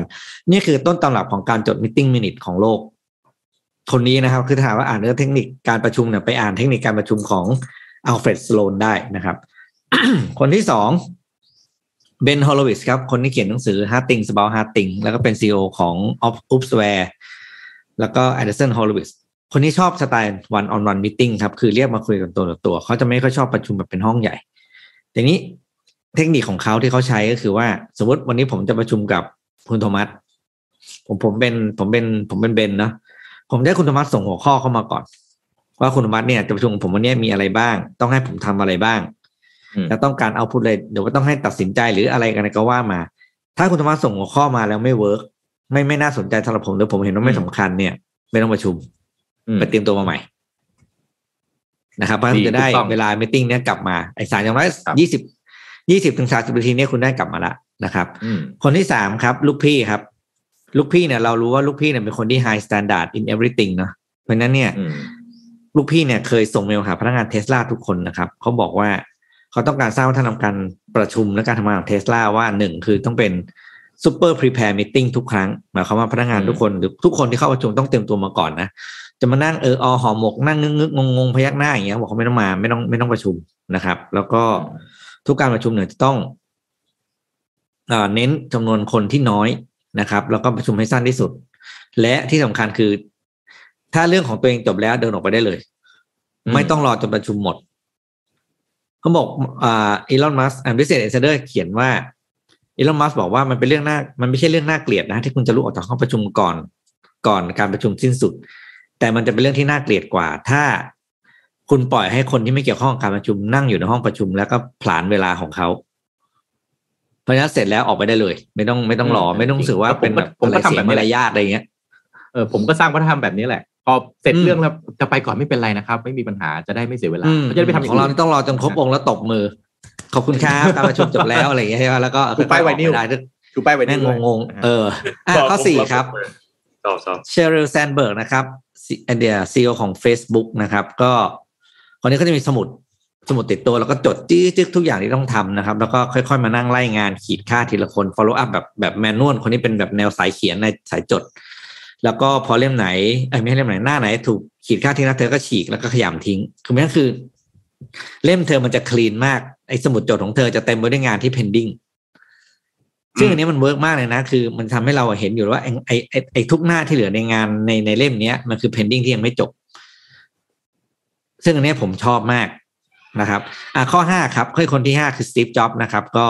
นี่คือต้นตำรับของการจดมิ e มินิทของโลก คนนี้นะครับ คือถ้าถามว่าอ่านเรื่องเทคนิคการประชุมเนี่ยไปอ่านเทคนิคการประชุมของอัลเฟรดสโลนได้นะครับ คนที่สองเบนฮอล o วิสครับ คนที่เขียนหนังสือ Hard Things About Hard Things แล้วก็เป็น CEO ของ Op Upsware แล้วก็ Anderson Horowitz คนที่ชอบสไตล์ one on one meeting ครับคือเรียกมาคุยกันตัวต่อตัวเขาจะไม่ค่อยชอบประชุมแบบเป็นห้องใหญ่ทีนี้เทคนิคของเขาที่เขาใช้ก็คือว่า สมมติวันนี้ผมจะประชุมกับคุณโทมัสผมผมเป็นผมเป็นผมเป็นเบนนะผมจะให้คุณโทมัสส่งหัวข้อเข้ามาก่อน ว่าคุณโทมัสเนี่ยจะประชุมกับผมวันนี้มีอะไรบ้าง ต้องให้ผมทำอะไรบ้างอืมแล้วต้องการ output เลยเดี๋ยวว่าต้องให้ตัดสินใจหรืออะไรกันก็ว่ามา ถ้าคุณโทมัสส่งหัวข้อมาแล้วไม่ work ไม่ไม่น่าสนใจสำหรับผมหรือผมเห็นว่าไม่สำคัญเนี่ย ไม่ต้องประชุมอืม ไปเตรียมตัวมาใหม่นะครับเพราะฉะนั้นคุณจะได้ถูกต้องเวลา meeting เนี้ยกลับมาไอ้สารอย่างน้อยครับยี่สิบยี่สิบถึงสามสิบนาทีเนี้ยคุณได้กลับมาละนะครับอืมคนที่สามครับ ลูกพี่ครับ ลูกพี่เนี่ยเรารู้ว่าลูกพี่เนี่ยเป็นคนที่ high standard in everything เนอะเพราะฉะนั้นเนี่ยอืมลูกพี่เนี่ยเคยส่งเมลหาพนักงานเทสลาทุกคนนะครับเขาบอกว่าเขาต้องการสร้างวัฒนธรรมการประชุมและการทำงานของเทสลาว่าหนึ่งคือต้องเป็น super prepare meeting ทุกครั้งหมายความว่าพนักงานอืมทุกคนหรือทุกคนที่เข้าประชุมต้องเตรียมตัวมาก่อนนะ จะมานั่งเอออหอหมกนั่งงึกงึกงงงพยักหน้าอย่างเงี้ยบอกเขาไม่ต้องมาไม่ต้องไม่ต้องประชุมนะครับ แล้วก็ทุกการประชุมเนี่ยจะต้องเอ่อเน้นจำนวนคนที่น้อยนะครับ แล้วก็ประชุมให้สั้นที่สุด และที่สำคัญคือ ถ้าเรื่องของตัวเองจบแล้วเดินออกไปได้เลยอืมไม่ต้องรอจนประชุมหมดเขาบอกอ่าอีลอนมัสอันพิเศษเอเซเดอร์เขียนว่าอีลอนมัสบอกว่ามันเป็นเรื่องน่ามันไม่ใช่เรื่องน่าเกลียดนะ ที่คุณจะลุกออกจากห้องประชุมก่อน ก่อนการประชุมสิ้นสุด แต่มันจะเป็นเรื่องที่น่าเกลียดกว่า ถ้าคุณปล่อยให้คนที่ไม่เกี่ยวข้องกับการประชุมนั่งอยู่ในห้องประชุม แล้วก็ผลานเวลาของเขาเพราะฉะนั้นเสร็จแล้วออกไปได้เลย ไม่ต้องไม่ต้องรอไม่ต้องรู้สึกว่าเป็นแบบผมก็อะไรทำเสีแบยบนี้มาแหละรยาทอะไรเงี้ยเออผมก็สร้างวัฒนธรรมแบบนี้แหละพอเสร็จอืมเรื่องแล้วจะไปก่อนไม่เป็นไรนะครับ ไม่มีปัญหาจะได้ไม่เสียเวลาอืมจะได้ไปทำย่ของเรานนี่ต้องรอจนครบองค์แล้วตบมือ ขอบคุณครับการประชุมจบแล้วอะไรอย่างเงี้ยใช่ไหมแล้วก็ถูกป้ายไวนิลได้ชูป้ายไว้แม่งด้วยงงๆเอออะข้อสี่ครับต่อต่อเชอริลแซนเบิร์กนะครับ เดียซีอของ Facebook นะครับ ก็คนนี้ก็จะมีสมุดสมุดติดตัวแล้วก็จดจี้จึกทุกอย่างที่ต้องทำนะครับ แล้วก็ค่อยๆมานั่งไล่งานขีดค่าทีละคน follow up แบบแบบแมนนวลคนนี้เป็นแบบแนวสายเขียนในสายจด แล้วก็พอเล่มไหนเอ้ไม่ใช่เล่มไหนหน้าไหน ถูกขีดค่าทิ้งแล้วเธอก็ฉีกแล้วก็ขยำทิ้ง คือนั่นคือ เล่มเธอมันจะคลีนมากไอ้สมุดจดของเธอจะเต็มไปด้วยงานที่ pending ซึ่งอันนี้มันเวิร์กมากเลยนะ คือมันทำให้เราเห็นอยู่ว่าไอ้ไอ้ไอ้ทุกหน้าที่เหลือในงานในในเล่มเนี้ยมันคือ pending ที่ยังไม่จบ ซึ่งอันนี้ผมชอบมากนะครับ อะข้อห้าครับข้อคนที่ห้าคือ Steve Jobs นะครับ ก็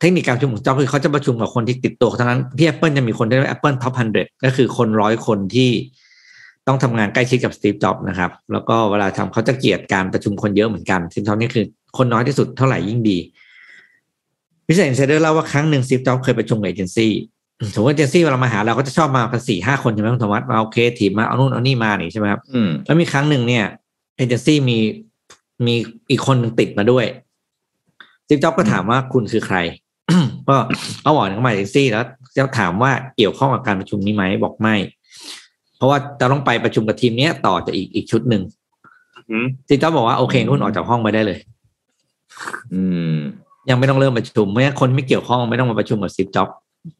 เทคนิคการประชุมของ Jobs คือเขาจะประชุมกับคนที่ติดตัวเท่านั้นที่ Apple จะมีคนที่เรียกว่า Apple Top 100 ก็คือคนร้อยคนที่ต้องทำงานใกล้ชิดกับ Steve Jobs นะครับ แล้วก็เวลาทำเขาจะเกลียดการประชุมคนเยอะเหมือนกัน Steve Jobs นี่คือคนน้อยที่สุดเท่าไหร่ยิ่งดี Business Insider เล่าว่าครั้งหนึ่ง Steve Jobs เคยประชุมกับเอเจนซี่สมมติเอเจนซี่เวลามาหาเราก็จะชอบมากันสี่ห้าคนใช่ไหมคุณธรรมะมาโอเคทีมมาเอานู่นเอานี่มานี่ใช่ไหมครับอืมแล้วมีครั้งหนึ่งเนี่ยเอเจนซี่มีมีอีกคนหนึ่งติดมาด้วย Steve Jobs ก็ถามว่าคุณคือใครก็เอาบอกเข้ามาเอเจนซี่แล้วจะถามว่าเกี่ยวข้องกับการประชุมนี้ไหมบอกไม่ เพราะว่าจะต้องไปประชุมกับทีมเนี้ยต่อจากอีกอีกชุดหนึ่งอืม Steve Jobs บอกว่าโอเคคุณออกจากห้องไปได้เลย อืม ยังไม่ต้องเริ่มประชุม เมื่อคนไม่เกี่ยวข้องไม่ต้องมาประชุมกับ Steve Jobs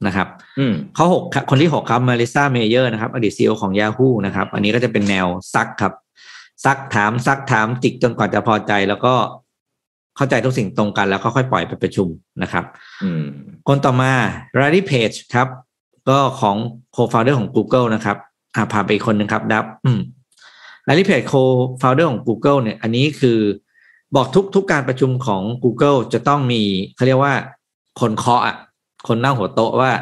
นะครับอืมข้อหกครับคนที่หกครับ Marissa Mayer นะครับ อดีต CEO ของ Yahoo นะครับ อันนี้ก็จะเป็นแนวซักครับ ซักถามซักถามจิกจนกว่าจะพอใจแล้วก็เข้าใจทุกสิ่งตรงกันแล้วก็ค่อยปล่อยไปประชุมนะครับอืมคนต่อมา Larry Page ครับ ก็ของ co-founder ของ Google นะครับอ่าพาไปอีกคนหนึ่งครับดับอืม Larry Page co-founder ของ Google เนี่ย อันนี้คือ บอกทุกทุกการประชุมของ Google จะต้องมีเขาเรียกว่าคนเคาะอะคนนั่งหัวโต๊ะว่า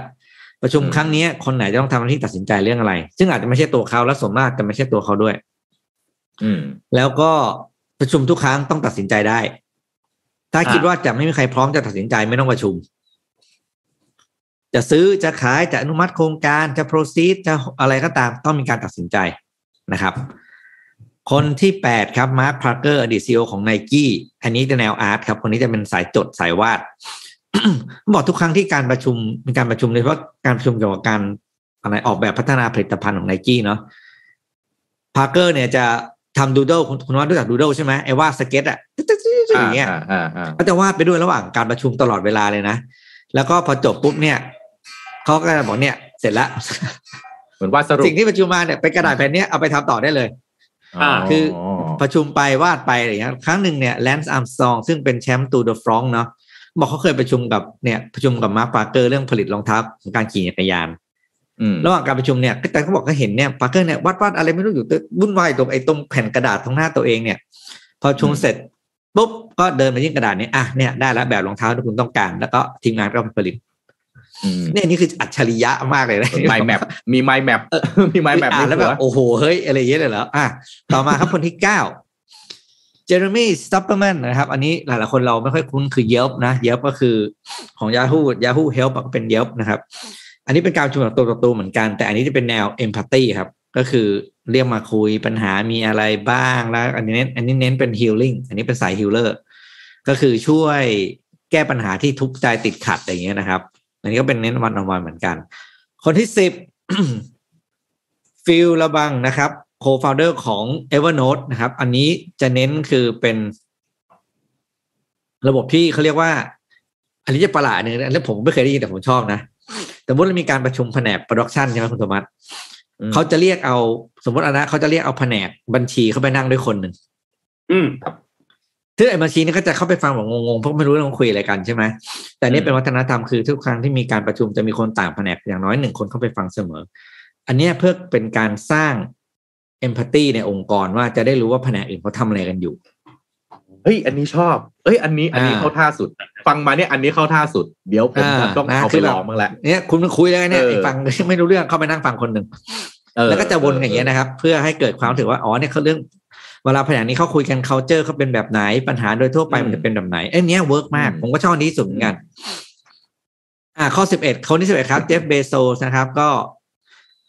ประชุมอืมครั้งนี้คนไหนจะต้องทำหน้าที่ตัดสินใจเรื่องอะไร ซึ่งอาจจะไม่ใช่ตัวเขาและส่วนมากจะไม่ใช่ตัวเขาด้วย อืม แล้วก็ประชุมทุกครั้งต้องตัดสินใจได้ ถ้าอ่าคิดว่าจะไม่มีใครพร้อมจะตัดสินใจไม่ต้องประชุม จะซื้อจะขายจะอนุมัติโครงการจะ proceed จะอะไรก็ตามต้องมีการตัดสินใจนะครับ คนที่แปดครับ Mark Parker อดีต CEO ของไนกี้อันนี้จะแนว art ครับ คนนี้จะเป็นสายจดสายวาดบอกทุกครั้งที่การประชุมมีการประชุมโดยเฉพาะการประชุมเกี่ยวกับการอะไรออกแบบพัฒนาผลิตภัณฑ์ของไนกี้เนาะพาร์เกอร์เนี่ยจะทำ doodle คุณคุณว่ารู้จัก doodle ใช่ไหมไอ้วาดสเก็ตอะอย่างเงี้ยอ่าอ่าอ่าก็จะวาดไปด้วยระหว่างการประชุมตลอดเวลาเลยนะ แล้วก็พอจบปุ๊บเนี่ยเขาก็จะบอกเนี่ย เสร็จแล้วเหมือนว่าสรุปสิ่งที่ประชุมมาเนี่ยเป็นกระดาษแผ่นเนี้ยเอาไปทำต่อได้เลยอ่า คือประชุมไปวาดไปอะไรอย่างเงี้ยครั้งหนึ่งเนี่ย Lance Armstrong ซึ่งเป็นแชมป์ Tour de France เนาะบอกเขาเคยประชุมกับเนี่ยประชุมกับ Mark Parker เรื่องผลิตรองเท้าของการขี่จักรยานอืมระหว่างการประชุมเนี่ยแต่เขาบอกเขาเห็นเนี่ยปาร์เกอร์เนี่ยวาดวาดอะไรไม่รู้อยู่ตัววุ่นวายตรงไอ้ตรงแผ่นกระดาษตรงหน้าตัวเองเนี่ย พอประชุมเสร็จปุ๊บก็เดินไปยื่นกระดาษนี้อะเนี่ยได้แล้วแบบรองเท้าที่คุณต้องการ แล้วก็ทีมงานก็ผลิตอืม เนี่ยนี่คืออัจฉริยะมากเลยนะไมแมปมีไมแมปมีไมแมปอ่านแล้วแบบโอ้โหเฮ้ยอะไรอย่างเงี้ยเลยเหรออะต่อมาครับคนที่เก้า Jeremy Stoppelman นะครับ อันนี้หลายๆคนเราไม่ค่อยคุ้นคือ Yelp นะ Yelp ก็คือของ Yahoo Yahoo Help ก็เป็น Yelp นะครับ อันนี้เป็นการประชุมแบบตัวต่อตัวเหมือนกัน แต่อันนี้จะเป็นแนว empathy ครับ ก็คือเรียกมาคุยปัญหามีอะไรบ้างแล้ว อันนี้เน้นอันนี้เน้นเป็น healing อันนี้เป็นสาย healer ก็คือช่วยแก้ปัญหาที่ทุกข์ใจติดขัดอย่างเงี้ยนะครับ อันนี้ก็เป็นเน้นวันออนวันเหมือนกัน คนที่สิบฟิลระบังนะครับ co-founder ของ Evernote นะครับ อันนี้จะเน้นคือเป็น ระบบที่เขาเรียกว่า อันนี้จะประหลาดนึงนะแล้วผมไม่เคยได้ยินแต่ผมชอบนะแต่เมื่อมีการประชุมแผนก production ใช่ไหมคุณโทมัสอืมเขาจะเรียกเอา สมมติอันนะเขาจะเรียกเอาแผนกบัญชีเข้าไปนั่งด้วยคนหนึ่งอืม ซึ่งไอ้บัญชีนี่ก็จะเข้าไปฟังแบบงงๆเพราะไม่รู้เรื่องคุยอะไรกันใช่ไหมแต่นี่เป็นวัฒนธรรมคือทุกครั้งที่มีการประชุมจะมีคนต่างแผนกอย่างน้อยหนึ่งคนเข้าไปฟังเสมอ อันเนี้ยเพื่อเป็นการสร้าง empathy ในองค์กรว่าจะได้รู้ว่าแผนกอื่นเขาทำอะไรกันอยู่เฮ้ยอันนี้ชอบเอ้ยอันนี้อันนี้อ่าเข้าท่าสุด ฟังมาเนี่ยอันนี้เข้าท่าสุด เดี๋ยวผมอ่าจะต้องนะคือเอาคืไปอแบบลองบ้างแหละเนี่ยคุณมาคุยแล้วเนี่ยเออไอ้ฟังไม่รู้เรื่องเข้าไปนั่งฟังคนหนึ่งเออแล้วก็จะวนอย่างเงี้ยนะครับ เพื่อให้เกิดความถือว่าอ๋อเนี่ยเขาเรื่อง เวลาแผนกนี้เขาคุยกัน culture เขาเป็นแบบไหนปัญหาโดยทั่วไปมันจะเป็นแบบไหนเอ้ยเนี้ย work มาก ผมก็ชอบอันนี้สุดเหมือนกัน อ่า ข้อสิบเอ็ดคนที่สิบเอ็ดครับเจฟเบโซสนะครับ ก็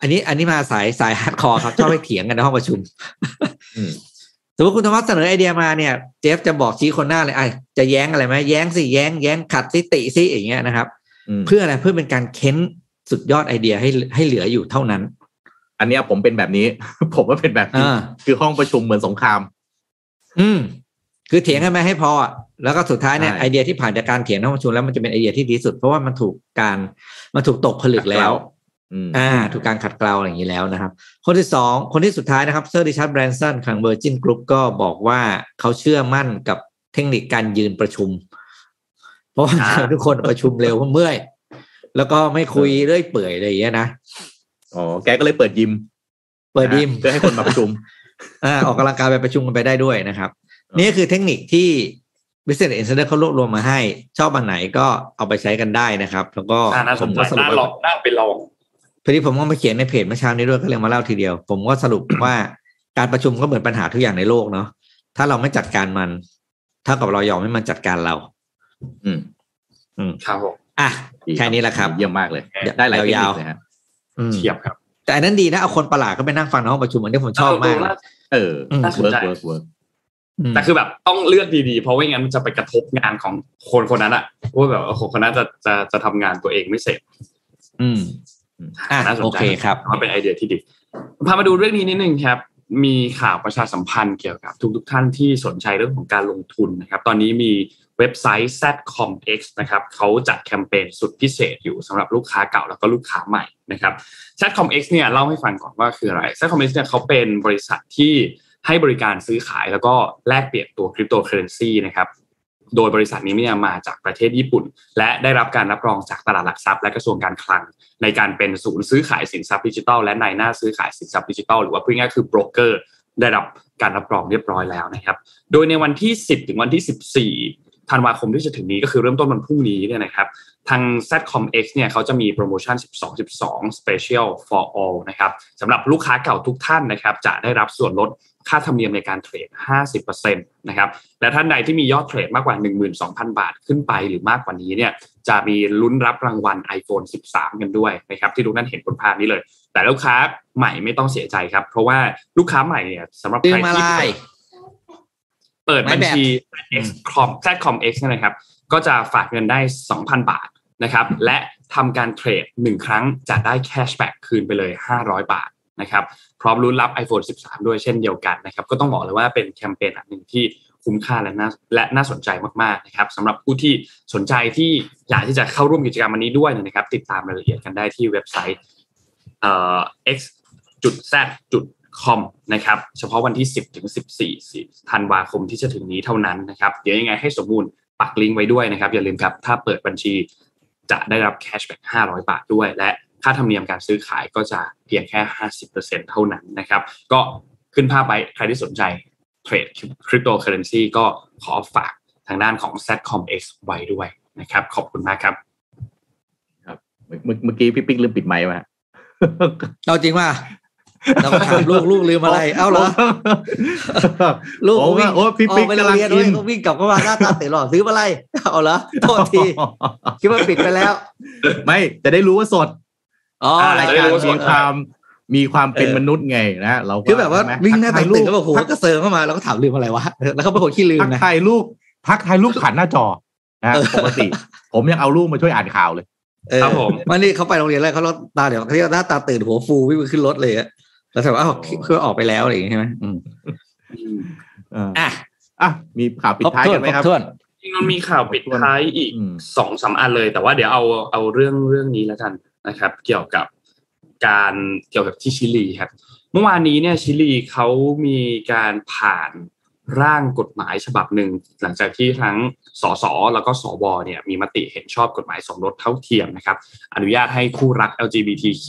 อันนี้ อันนี้มาสายสาย hardcore ครับ ชอบไปเถียงกันในห้องประชุมอืมสมมติคุณธรรมะเสนอไอเดียมาเนี่ย เจฟจะบอกชี้คนหน้าเลยไอ้จะแย้งอะไรไหมแย้งสิแย้งแย้งขัดสิติสิอย่างเงี้ยนะครับอืมเพื่ออะไรเพื่อเป็นการเค้นสุดยอดไอเดียให้ให้เหลืออยู่เท่านั้น อันเนี้ยผมเป็นแบบนี้ ผมว่าเป็นแบบนี้อ่าคือห้องประชุมเหมือนสงคราม อืม คือเถียงกันไม่ให้พออะแล้วก็สุดท้ายเนี่ยใช่ไอเดียที่ผ่านจากการเถียงในห้องประชุมแล้วมันจะเป็นไอเดียที่ดีที่สุด เพราะว่ามันถูกการมันถูกตกผลึกแล้วอืมอ่า ถูกการขัดเกลาอะไรอย่างนี้แล้วนะครับ คนที่สองคนที่สุดท้ายนะครับเซอร์ริชาร์ดแบรนสันของ Virgin Group ก็บอกว่าเขาเชื่อมั่นกับเทคนิคการยืนประชุม เพราะว่าอ่าทุกคนประชุมเร็วเพราะเมื่อย แล้วก็ไม่คุยเรื่อยเปื่อยอะไรอย่างเงี้ยนะ อ๋อแกก็เลยเปิดยิม เปิดยิมนะเพื่อให้คนมาประชุมอ่าออกกำลังกายไปประชุมกันไปได้ด้วยนะครับ นี่คือเทคนิคที่ Business Insider เขารวบรวมมาให้ ชอบอันไหนก็เอาไปใช้กันได้นะครับ แล้วก็น่าน่าสนใจก็สรุปน่าลองน่าไปลอง ผมก็สรุปว่าพอดีผมก็มาเขียนในเพจเมื่อเช้านี้ด้วยก็เลยมาเล่าทีเดียว ผมก็สรุปว่าการประชุมก็เหมือนปัญหาทุกอย่างในโลกเนาะถ้าเราไม่จัดการมันเท่ากับเรายอมให้มันจัดการเรา อืมครับผมอะดีแค่นี้แหละครับ เยี่ยมมากเลยเดี๋ยวได้หลายเทคนิคเลยฮะยาวอืม เทียบครับ แต่อันนั้นดีนะเอาคนประหลาดก็ไปนั่งฟังในห้องประชุมอันนี้ผมชอบมากเลยเอออืมน่าสนใจ work work work อืมแต่คือแบบต้องเลือกดีๆ เพราะไม่งั้นมันจะไปกระทบงานของคนคนนั้นอะว่าแบบเออคนคนนั้นจะจะจะทำงานตัวเองไม่เสร็จ อืมอะน่าสนโอใจเคครับว่าเป็นไอเดียที่ดีพามาดูเรื่องนี้นิดนึงครับ มีข่าวประชาสัมพันธ์เกี่ยวกับทุกๆท่านที่สนใจเรื่องของการลงทุนนะครับ ตอนนี้มีเว็บไซต์ Zcomx นะครับเขาจัดแคมเปญสุดพิเศษอยู่สำหรับลูกค้าเก่าแล้วก็ลูกค้าใหม่ นะครับ Zcomx เนี่ยเล่าให้ฟังก่อนว่าคืออะไร Zcomx เนี่ยเขาเป็นบริษัทที่ให้บริการซื้อขายแล้วก็แลกเปลี่ยนตัวคริปโตเคอเรนซีนะครับโดยบริษัทนี้เนี่ยมาจากประเทศญี่ปุ่น และได้รับการรับรองจากตลาดหลักทรัพย์และกระทรวงการคลัง ในการเป็นศูนย์ซื้อขายสินทรัพย์ดิจิทัลและนายหน้าซื้อขายสินทรัพย์ดิจิทัลหรือว่าพูดง่ายคือโบรกเกอร์ได้รับการรับรองเรียบร้อยแล้วนะครับ โดยในวันที่ 10 ถึงวันที่ 14ธันวาคมที่จะถึงนี้ก็คือเริ่มต้นวันพรุ่งนี้เนี่ยนะครับ ทาง Zcomx เนี่ยเขาจะมีโปรโมชั่น 12 12 Special for all นะครับสำหรับลูกค้าเก่าทุกท่านนะครับ จะได้รับส่วนลดค่าธรรมเนียมในการเทรด 50%นะครับ และท่านใดที่มียอดเทรดมากกว่า 12,000 บาทขึ้นไปหรือมากกว่านี้เนี่ย จะมีลุ้นรับรางวัล iPhone 13 กันด้วยนะครับ ที่ทุกท่านเห็นบนภาพนี้เลย แต่ลูกค้าใหม่ไม่ต้องเสียใจครับ เพราะว่าลูกค้าใหม่เนี่ยสำหรับดึใครงมาที่ลายเปิดบัญชีอืม Xcom Zcomx เนยนะครับ ก็จะฝากเงินได้ 2,000 บาทนะครับ และทำการเทรด 1 ครั้งจะได้แคชแบ็กคืนไปเลย 500 บาทนะครับพร้อมลุ้นรับ iPhone 13 ด้วยเช่นเดียวกันนะครับ ก็ต้องบอกเลยว่าเป็นแคมเปญอันหนึ่งที่คุ้มค่าและน่าและน่าสนใจมากๆนะครับสำหรับผู้ที่สนใจที่อยากที่จะเข้าร่วมกิจกรรมอันนี้ด้วยนะครับ ติดตามรายละเอียดกันได้ที่เว็บไซต์เอ่อ x จุด z จุด com นะครับ เฉพาะวันที่ 10ถึง14ธันวาคมที่จะถึงนี้เท่านั้นนะครับ เดี๋ยวยังไงให้สมมูล ปักลิงก์ไว้ด้วยนะครับอย่าลืมครับถ้าเปิดบัญชีจะได้รับ cashback 500 บาทด้วย และค่าธรรมเนียมการซื้อขายก็จะเพียงแค่ 50%เท่านั้นนะครับก็ขึ้นภาพไปใครที่สนใจเทรดคริปโตเคอเรนซีก็ขอฝากทางด้านของ Zcomx ไว้ด้วยนะครับขอบคุณมากครับเมื่อเมื่อกี้พี่ปิ๊กลืมปิดไมค์มาเอาจริงว่า เราก็ถามลูกลูกลืมอะไร เอ้าเหรอ ลูกโอ้วิ่งโอ้พี่ออปิ๊กไปโรงกำลังเรียนกิด้วยนเขาวิ่งกลับเข้ามาหน้าตาตื่นหรอซื้ออะไรเอาเหรอโทษที คิดว่าปิดไปแล้ว ไม่จะได้รู้ว่าสดอ๋ออ่ารายจะได้การรู้ว่าสมีดความมีความเป็นเออมนุษย์ไงนะเราก็คือแบบว่าใช่ไหมวิ่งหน้าตาทักทยตื่นก็แบบโหทักก็เซิร์ฟเข้ามาแล้วก็ถามลืมอะไรวะแล้วเขาเป็นคนขี้ลืมทักนะทายลูกทักทายลูกผ่านหน้าจอนะเออปกติ ผมยังเอาลูกมาช่วยอ่านข่าวเลยเออครับผมมันนี่เขาไปโรงเรียนแล้วเขาตาเดี๋ยวเขาเรียกหน้าตาตื่นหัวฟูวิ่งไปขึ้นรถเลยอะ แล้วถามว่าอ้าวคือออกไปแล้วอะไรอย่างงี้ใช่ไหมอืมเอออะอะมีข่าวปิดท้ายกันไหมครับทวนจริงๆมันมีข่าวปิดท้ายอีกอืมสองสามอันเลย แต่ว่าเดี๋ยวเอาเอาเรื่องเรื่องนี้แล้วกันนะครับ เกี่ยวกับการเกี่ยวกับที่ชิลีครับ เมื่อวานนี้เนี่ยชิลีเขามีการผ่านร่างกฎหมายฉบับหนึ่งหลังจากที่ทั้งสสแล้วก็สวเนี่ยมีมติเห็นชอบกฎหมายสมรสเท่าเทียมนะครับ อนุญาตให้คู่รัก LGBTQ+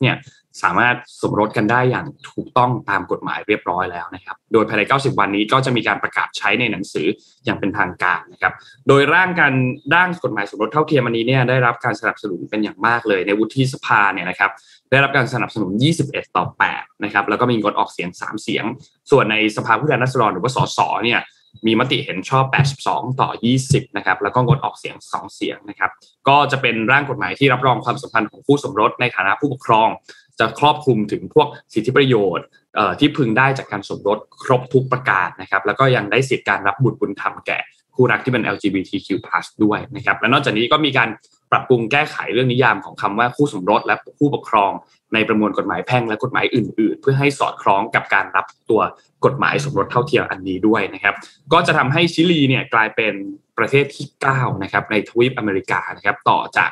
เนี่ยสามารถสมรสกันได้อย่างถูกต้องตามกฎหมายเรียบร้อยแล้วนะครับ โดยภายใน 90 วันนี้ก็จะมีการประกาศใช้ในหนังสืออย่างเป็นทางการนะครับ โดยร่างการร่างกฎหมายสมรสเท่าเทียมอันนี้เนี่ยได้รับการสนับสนุนเป็นอย่างมากเลย ในวุฒิสภาเนี่ยนะครับ ได้รับการสนับสนุน 21 ต่อ 8 นะครับ แล้วก็มีงดออกเสียง 3 เสียง ส่วนในสภาผู้แทนราษฎรหรือว่าสสเนี่ยมีมติเห็นชอบ 82 ต่อ 20 นะครับ แล้วก็งดออกเสียง 2 เสียงนะครับ ก็จะเป็นร่างกฎหมายที่รับรองความสัมพันธ์ของผู้สมรสในฐานะผู้ปกครอง จะครอบคลุมถึงพวกสิทธิประโยชน์ที่พึงได้จากการสมรสครบทุกประการนะครับแล้วก็ยังได้สิทธิการรับบุตรบุญธรรมแก่คู่รักที่เป็น LGBTQ+ ด้วยนะครับและนอกจากนี้ก็มีการปรับปรุงแก้ไขเรื่องนิยามของคำว่าคู่สมรสและผู้ปกครองในประมวลกฎหมายแพ่งและกฎหมายอื่น ๆ เพื่อให้สอดคล้องกับการรับตัวกฎหมายสมรสเท่าเทียมอันนี้ด้วยนะครับ ก็จะทำให้ชิลีเนี่ยกลายเป็นประเทศที่ 9 นะครับในทวีปอเมริกานะครับต่อจาก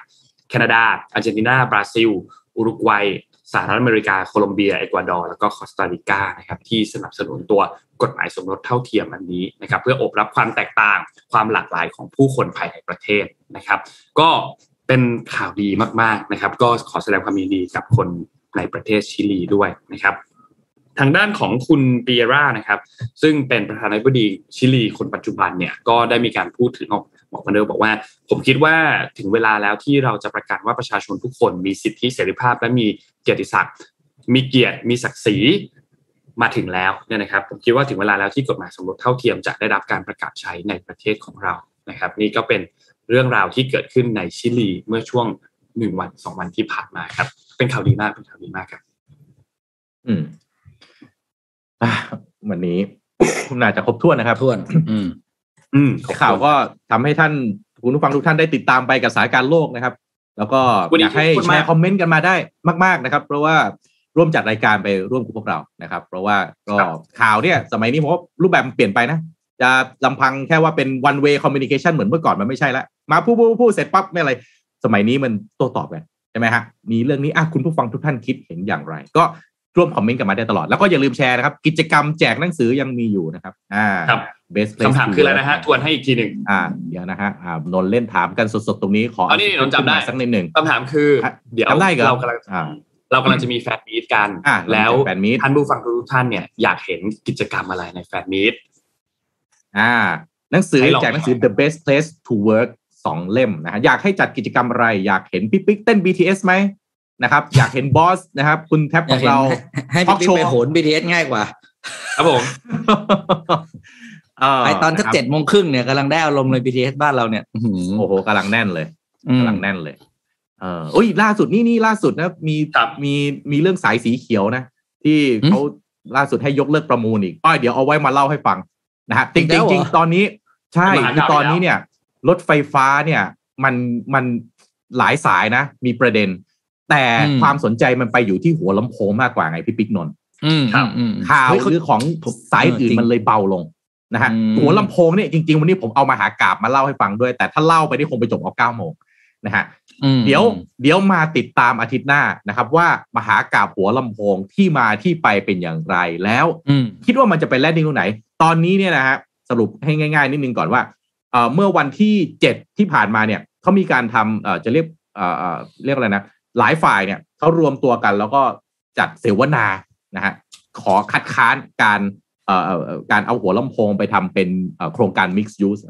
แคนาดาอาร์เจนตินาบราซิล อุรุกวัย สหรัฐอเมริกาโคลอมเบียเอกวาดอร์แล้วก็คอสตาริกานะครับที่สนับสนุนตัวกฎหมายสมรสเท่าเทียมอันนี้นะครับเพื่อตอบรับความแตกต่างความหลากหลายของผู้คนภายในประเทศนะครับ ก็เป็นข่าวดีมากๆนะครับ ก็ขอแสดงความยินดีกับคนในประเทศชิลีด้วยนะครับ ทางด้านของคุณเปีเอร่านะครับ ซึ่งเป็นประธานาธิบดีชิลีคนปัจจุบันเนี่ยก็ได้มีการพูดถึง ออกบอกมาเดิมบอกว่า ผมคิดว่าถึงเวลาแล้วที่เราจะประกาศว่าประชาชนทุกคนมีสิทธิเสรีภาพ และมีเกียรติศักดิ์มีเกียรติมีศักดิ์ศรีมาถึงแล้วเนี่ยนะครับ ผมคิดว่าถึงเวลาแล้วที่กฎหมายสมรสเท่าเทียมจะได้รับการประกาศใช้ในประเทศของเรานะครับ นี่ก็เป็นเรื่องราวที่เกิดขึ้นในชิลีเมื่อช่วงหนึ่งวันสองวันที่ผ่านมาครับ เป็นข่าวดีมากเป็นข่าวดีมากครับ อืมอะวันนี้น่าจะครบถ้วนนะครับทวน อืม อืมข่าวก็ทำให้ท่านคุณผู้ฟังทุกท่านได้ติดตามไปกับสถานการณ์โลกนะครับ แล้วก็วันนี้อยากให้ขอบคุณแชมากร์คอมเมนต์กันมาได้มาก ๆนะครับ เพราะว่าร่วมจัดรายการไปร่วมกับพวกเรานะครับ เพราะว่าก็ข่าวเนี่ย สมัยนี้ผมว่ารูปแบบมันเปลี่ยนไปนะ จะลำพังแค่ว่าเป็น one way communication เหมือนเมื่อก่อนมันไม่ใช่ละมาพูดพูดพูดเสร็จปั๊บไม่อะไร สมัยนี้มันโต้ตอบกันใช่ไหมฮะมีเรื่องนี้อะคุณผู้ฟังทุกท่านคิดเห็นอย่างไร ก็ ร่วมคอมเมนต์กันมาได้ตลอด แล้วก็อย่าลืมแชร์นะครับ กิจกรรมแจกหนังสือยังมีอยู่นะครับ อ่าครับ best place คำถาม to คืออะไร work นะฮะทวนให้อีกทีหนึ่งอ่าเดี๋ยวนะฮะอ่านนท์เล่นถามกันสดๆตรงนี้ขออ๋อนี่นนท์จำได้สักนิดหนึ่งคำถามคืออะเดี๋ยวจำได้เหรอเรากำลังอ่าเรากำลังจะมีแฟนมีตกันอะแล้วแฟนมีตท่านผู้ฟังทุกท่านเนี่ยอยากเห็นกิจกรรมอะไรในแฟนมีตอ่า หนังสือให้ลองแจกหนังสือ The Best Place to Work สองเล่มนะฮะอยากให้จัดกิจกรรมอะไร อยากเห็นพี่ปิ๊กเต้น BTS ไหม นะครับ อยากเห็นบอสนะครับ คุณแท็บอขยาอกงเห็นเราให้ให้ Talk พี่ปิ๊ก show ไปโหน BTS ง่ายกว่า ครับผมเไอตอนถ้าะครับเจ็ดโมงครึ่งเนี่ยกำลังได้อารมณ์เลย BTS บ้านเราเนี่ยอื้อหือโอ้โหกำลังแน่นเลยอืมกำลังแน่นเลย เออโอ้ยล่าสุดนี่นี่ล่าสุดนะมีครับมีมีเรื่องสายสีเขียวนะ ที่เขาล่าสุดให้ยกเลิกประมูลอีกอ้อยเดี๋ยวเอาไว้มาเล่าให้ฟังนะฮะจริงอีกแล้วๆเหรอจริงๆตอนนี้ ใช่มหากาพย์คือตอนนี้อีกแล้วเนี่ย รถไฟฟ้าเนี่ย มันมันหลายสายนะ มีประเด็น แต่ความสนใจมันไปอยู่ที่หัวลำโพงมากกว่าไงพี่ปิ๊กนนท์อืมครับอืมข่าวเฮ้ยเขหรือของสายอื่นเออจริงมันเลยเบาลงนะฮะอืมหัวลำโพงเนี่ยจริง ๆ วันนี้ผมเอามาหากาบมาเล่าให้ฟังด้วย แต่ถ้าเล่าไปนี่คงไปจบเอาเก้าโมงนะฮะอืมเดี๋ยวเดี๋ยวมาติดตามอาทิตย์หน้านะครับ ว่ามหากาบหัวลำโพงที่มาที่ไปเป็นอย่างไรแล้วอืมคิดว่ามันจะไปแลนดิ้งตรงไหน ตอนนี้เนี่ยนะฮะสรุปให้ง่าย ๆ นิดนึงก่อนว่าเอ่อเมื่อวันที่เจ็ดที่ผ่านมาเนี่ยเขามีการทำเอ่อจะเรียกเอ่อเอ่อเรียกอะไรนะ หลายฝ่ายเนี่ยเขารวมตัวกัน แล้วก็จัดเสวนานะฮะขอคัดค้านการเอ่อเอ่อเอ่อการเอาหัวลำโพงไปทำเป็นเอ่อโครงการ mixed use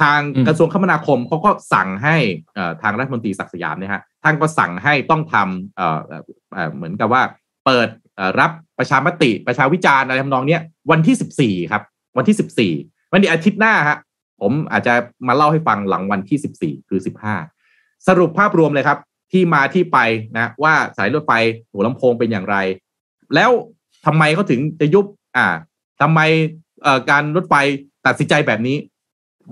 ทางอืมกระทรวงคมนาคมเขาก็สั่งให้เอ่อทางรัฐมนตรีศักดิ์สยามเนี่ยฮะท่านก็สั่งให้ต้องทำเอ่อเอ่อเอ่อเหมือนกับว่าเปิดรับประชามติประชาวิจารณ์อะไรทำนองเนี้ยวันที่สิบสี่ครับ วันที่สิบสี่วันนี้อาทิตย์หน้าฮะผมอาจจะมาเล่าให้ฟังหลังวันที่สิบสี่คือสิบห้าสรุปภาพรวมเลยครับ ที่มาที่ไปนะว่าสายรถไฟหัวลำโพงเป็นอย่างไร แล้วทำไมเขาถึงจะยุบ อ่าทำไมเอ่อการรถไฟตัดสินใจแบบนี้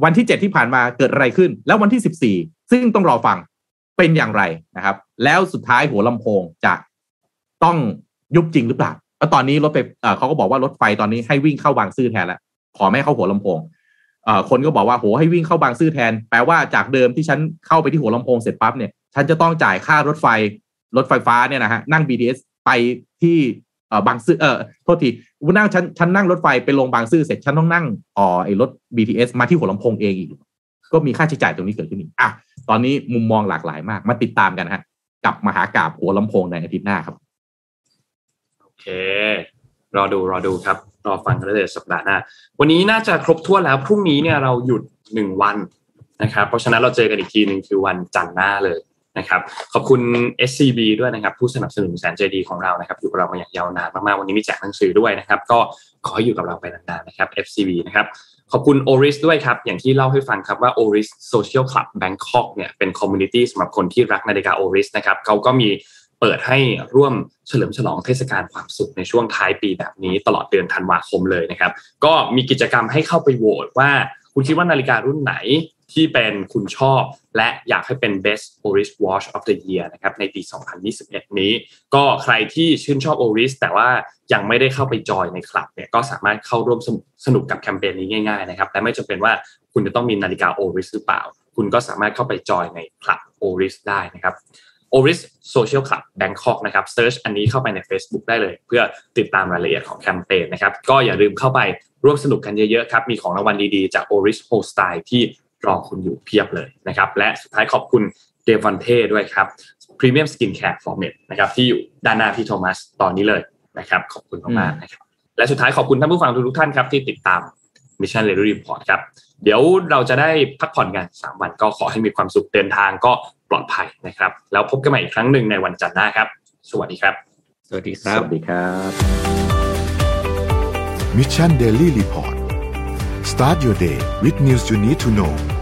วันที่เจ็ดที่ผ่านมาเกิดอะไรขึ้น แล้ววันที่สิบสี่ซึ่งต้องรอฟังเป็นอย่างไรนะครับ แล้วสุดท้ายหัวลำโพงจะต้องยุบจริงหรือเปล่าแล้วตอนนี้รถไปเขาก็บอกว่ารถไฟตอนนี้ให้วิ่งเข้าบางซื่อแทนแล้วขอไม่ให้เข้าหัวลำโพงคนก็บอกว่าโหให้วิ่งเข้าบางซื่อแทน แปลว่าจากเดิมที่ฉันเข้าไปที่หัวลำโพงเสร็จปั๊บเนี่ย ฉันจะต้องจ่ายค่ารถไฟรถไฟฟ้าเนี่ยนะฮะนั่ง BTS ไปที่เออบางซื่อเออโทษทีกูนั่งฉันฉันนั่งรถไฟไปลงบางซื่อเสร็จฉันต้องนั่งอ๋อไอ้รถ BTS มาที่หัวลำโพงเองอีก ก็มีค่าใช้จ่ายตรงนี้เกิดขึ้นอีกอะตอนนี้มุมมองหลากหลายมาก มาติดตามกันฮะ กับมหากราบหัวลำโพงในอาทิตย์หน้าครับ โอเค รอดูรอดูครับ รอฟังกันเลยสัปดาห์หน้า วันนี้น่าจะครบถ้วนแล้วพรุ่งนี้เนี่ยเราหยุดหนึ่งวันนะครับเพราะฉะนั้นเราเจอกันอีกทีหนึ่งคือวันจันทร์หน้าเลย นะครับขอบคุณ SCB ด้วยนะครับผู้สนับสนุนแสนใจดีของเรานะครับอยู่กับเรามาอย่างยาวนานมากๆวันนี้มีแจกหนังสือด้วยนะครับ ก็ขอให้อยู่กับเราไปนานๆนะครับ SCB นะครับขอบคุณ Oris ด้วยครับ อย่างที่เล่าให้ฟังครับว่า Oris Social Club Bangkok เนี่ยเป็น community สำหรับคนที่รักนาฬิกา Oris นะครับเขาก็มีเปิดให้ร่วมเฉลิมฉลองเทศกาลความสุขในช่วงท้ายปีแบบนี้ตลอดเดือนธันวาคมเลยนะครับ ก็มีกิจกรรมให้เข้าไปโหวตว่าคุณคิดว่านาฬิการุ่นไหน ที่เป็นคุณชอบ และอยากให้เป็น best Oris watch of the year นะครับในปี 2021 นี้ ก็ใครที่ชื่นชอบ Oris แต่ว่ายังไม่ได้เข้าไปจอยในคลับเนี่ยก็สามารถเข้าร่วมสนุกกับแคมเปญนี้ง่ายๆนะครับและไม่จำเป็นว่าคุณจะต้องมีนาฬิกา Oris หรือเปล่า คุณก็สามารถเข้าไปจอยในคลับ Oris ได้นะครับ Oris Social Club Bangkok นะครับเซิร์ชอันนี้เข้าไปใน Facebook ได้เลย เพื่อติดตามรายละเอียดของแคมเปญนะครับ ก็อย่าลืมเข้าไปร่วมสนุกกันเยอะๆครับ มีของรางวัลดีๆ จาก Oris h o s t y l e ที่ รอคุณอยู่เพียบเลยนะครับ และสุดท้ายขอบคุณเดว o นเท่ด้วยครับ Premium Skin Care for Men นะครับที่อยู่ด้านหน้าพี่โทมัสตอนนี้เลยนะครับ ขอบคุณมากๆนะครับ และสุดท้ายขอบคุณท่านผู้ฟังทุกๆท่านครับที่ติดตาม Mission Daily Report ครับ เดี๋ยวเราจะได้พักผ่อนกัน 3 วันก็ขอให้มีความสุขเดินทางก็ปลอดภัยนะครับ แล้วพบกันใหม่อีกครั้งหนึ่งในวันจันทร์หน้าครับ สวัสดีครับ สวัสดีคสรับวัสดีครับ Mission Daily Report start your day with news you need to know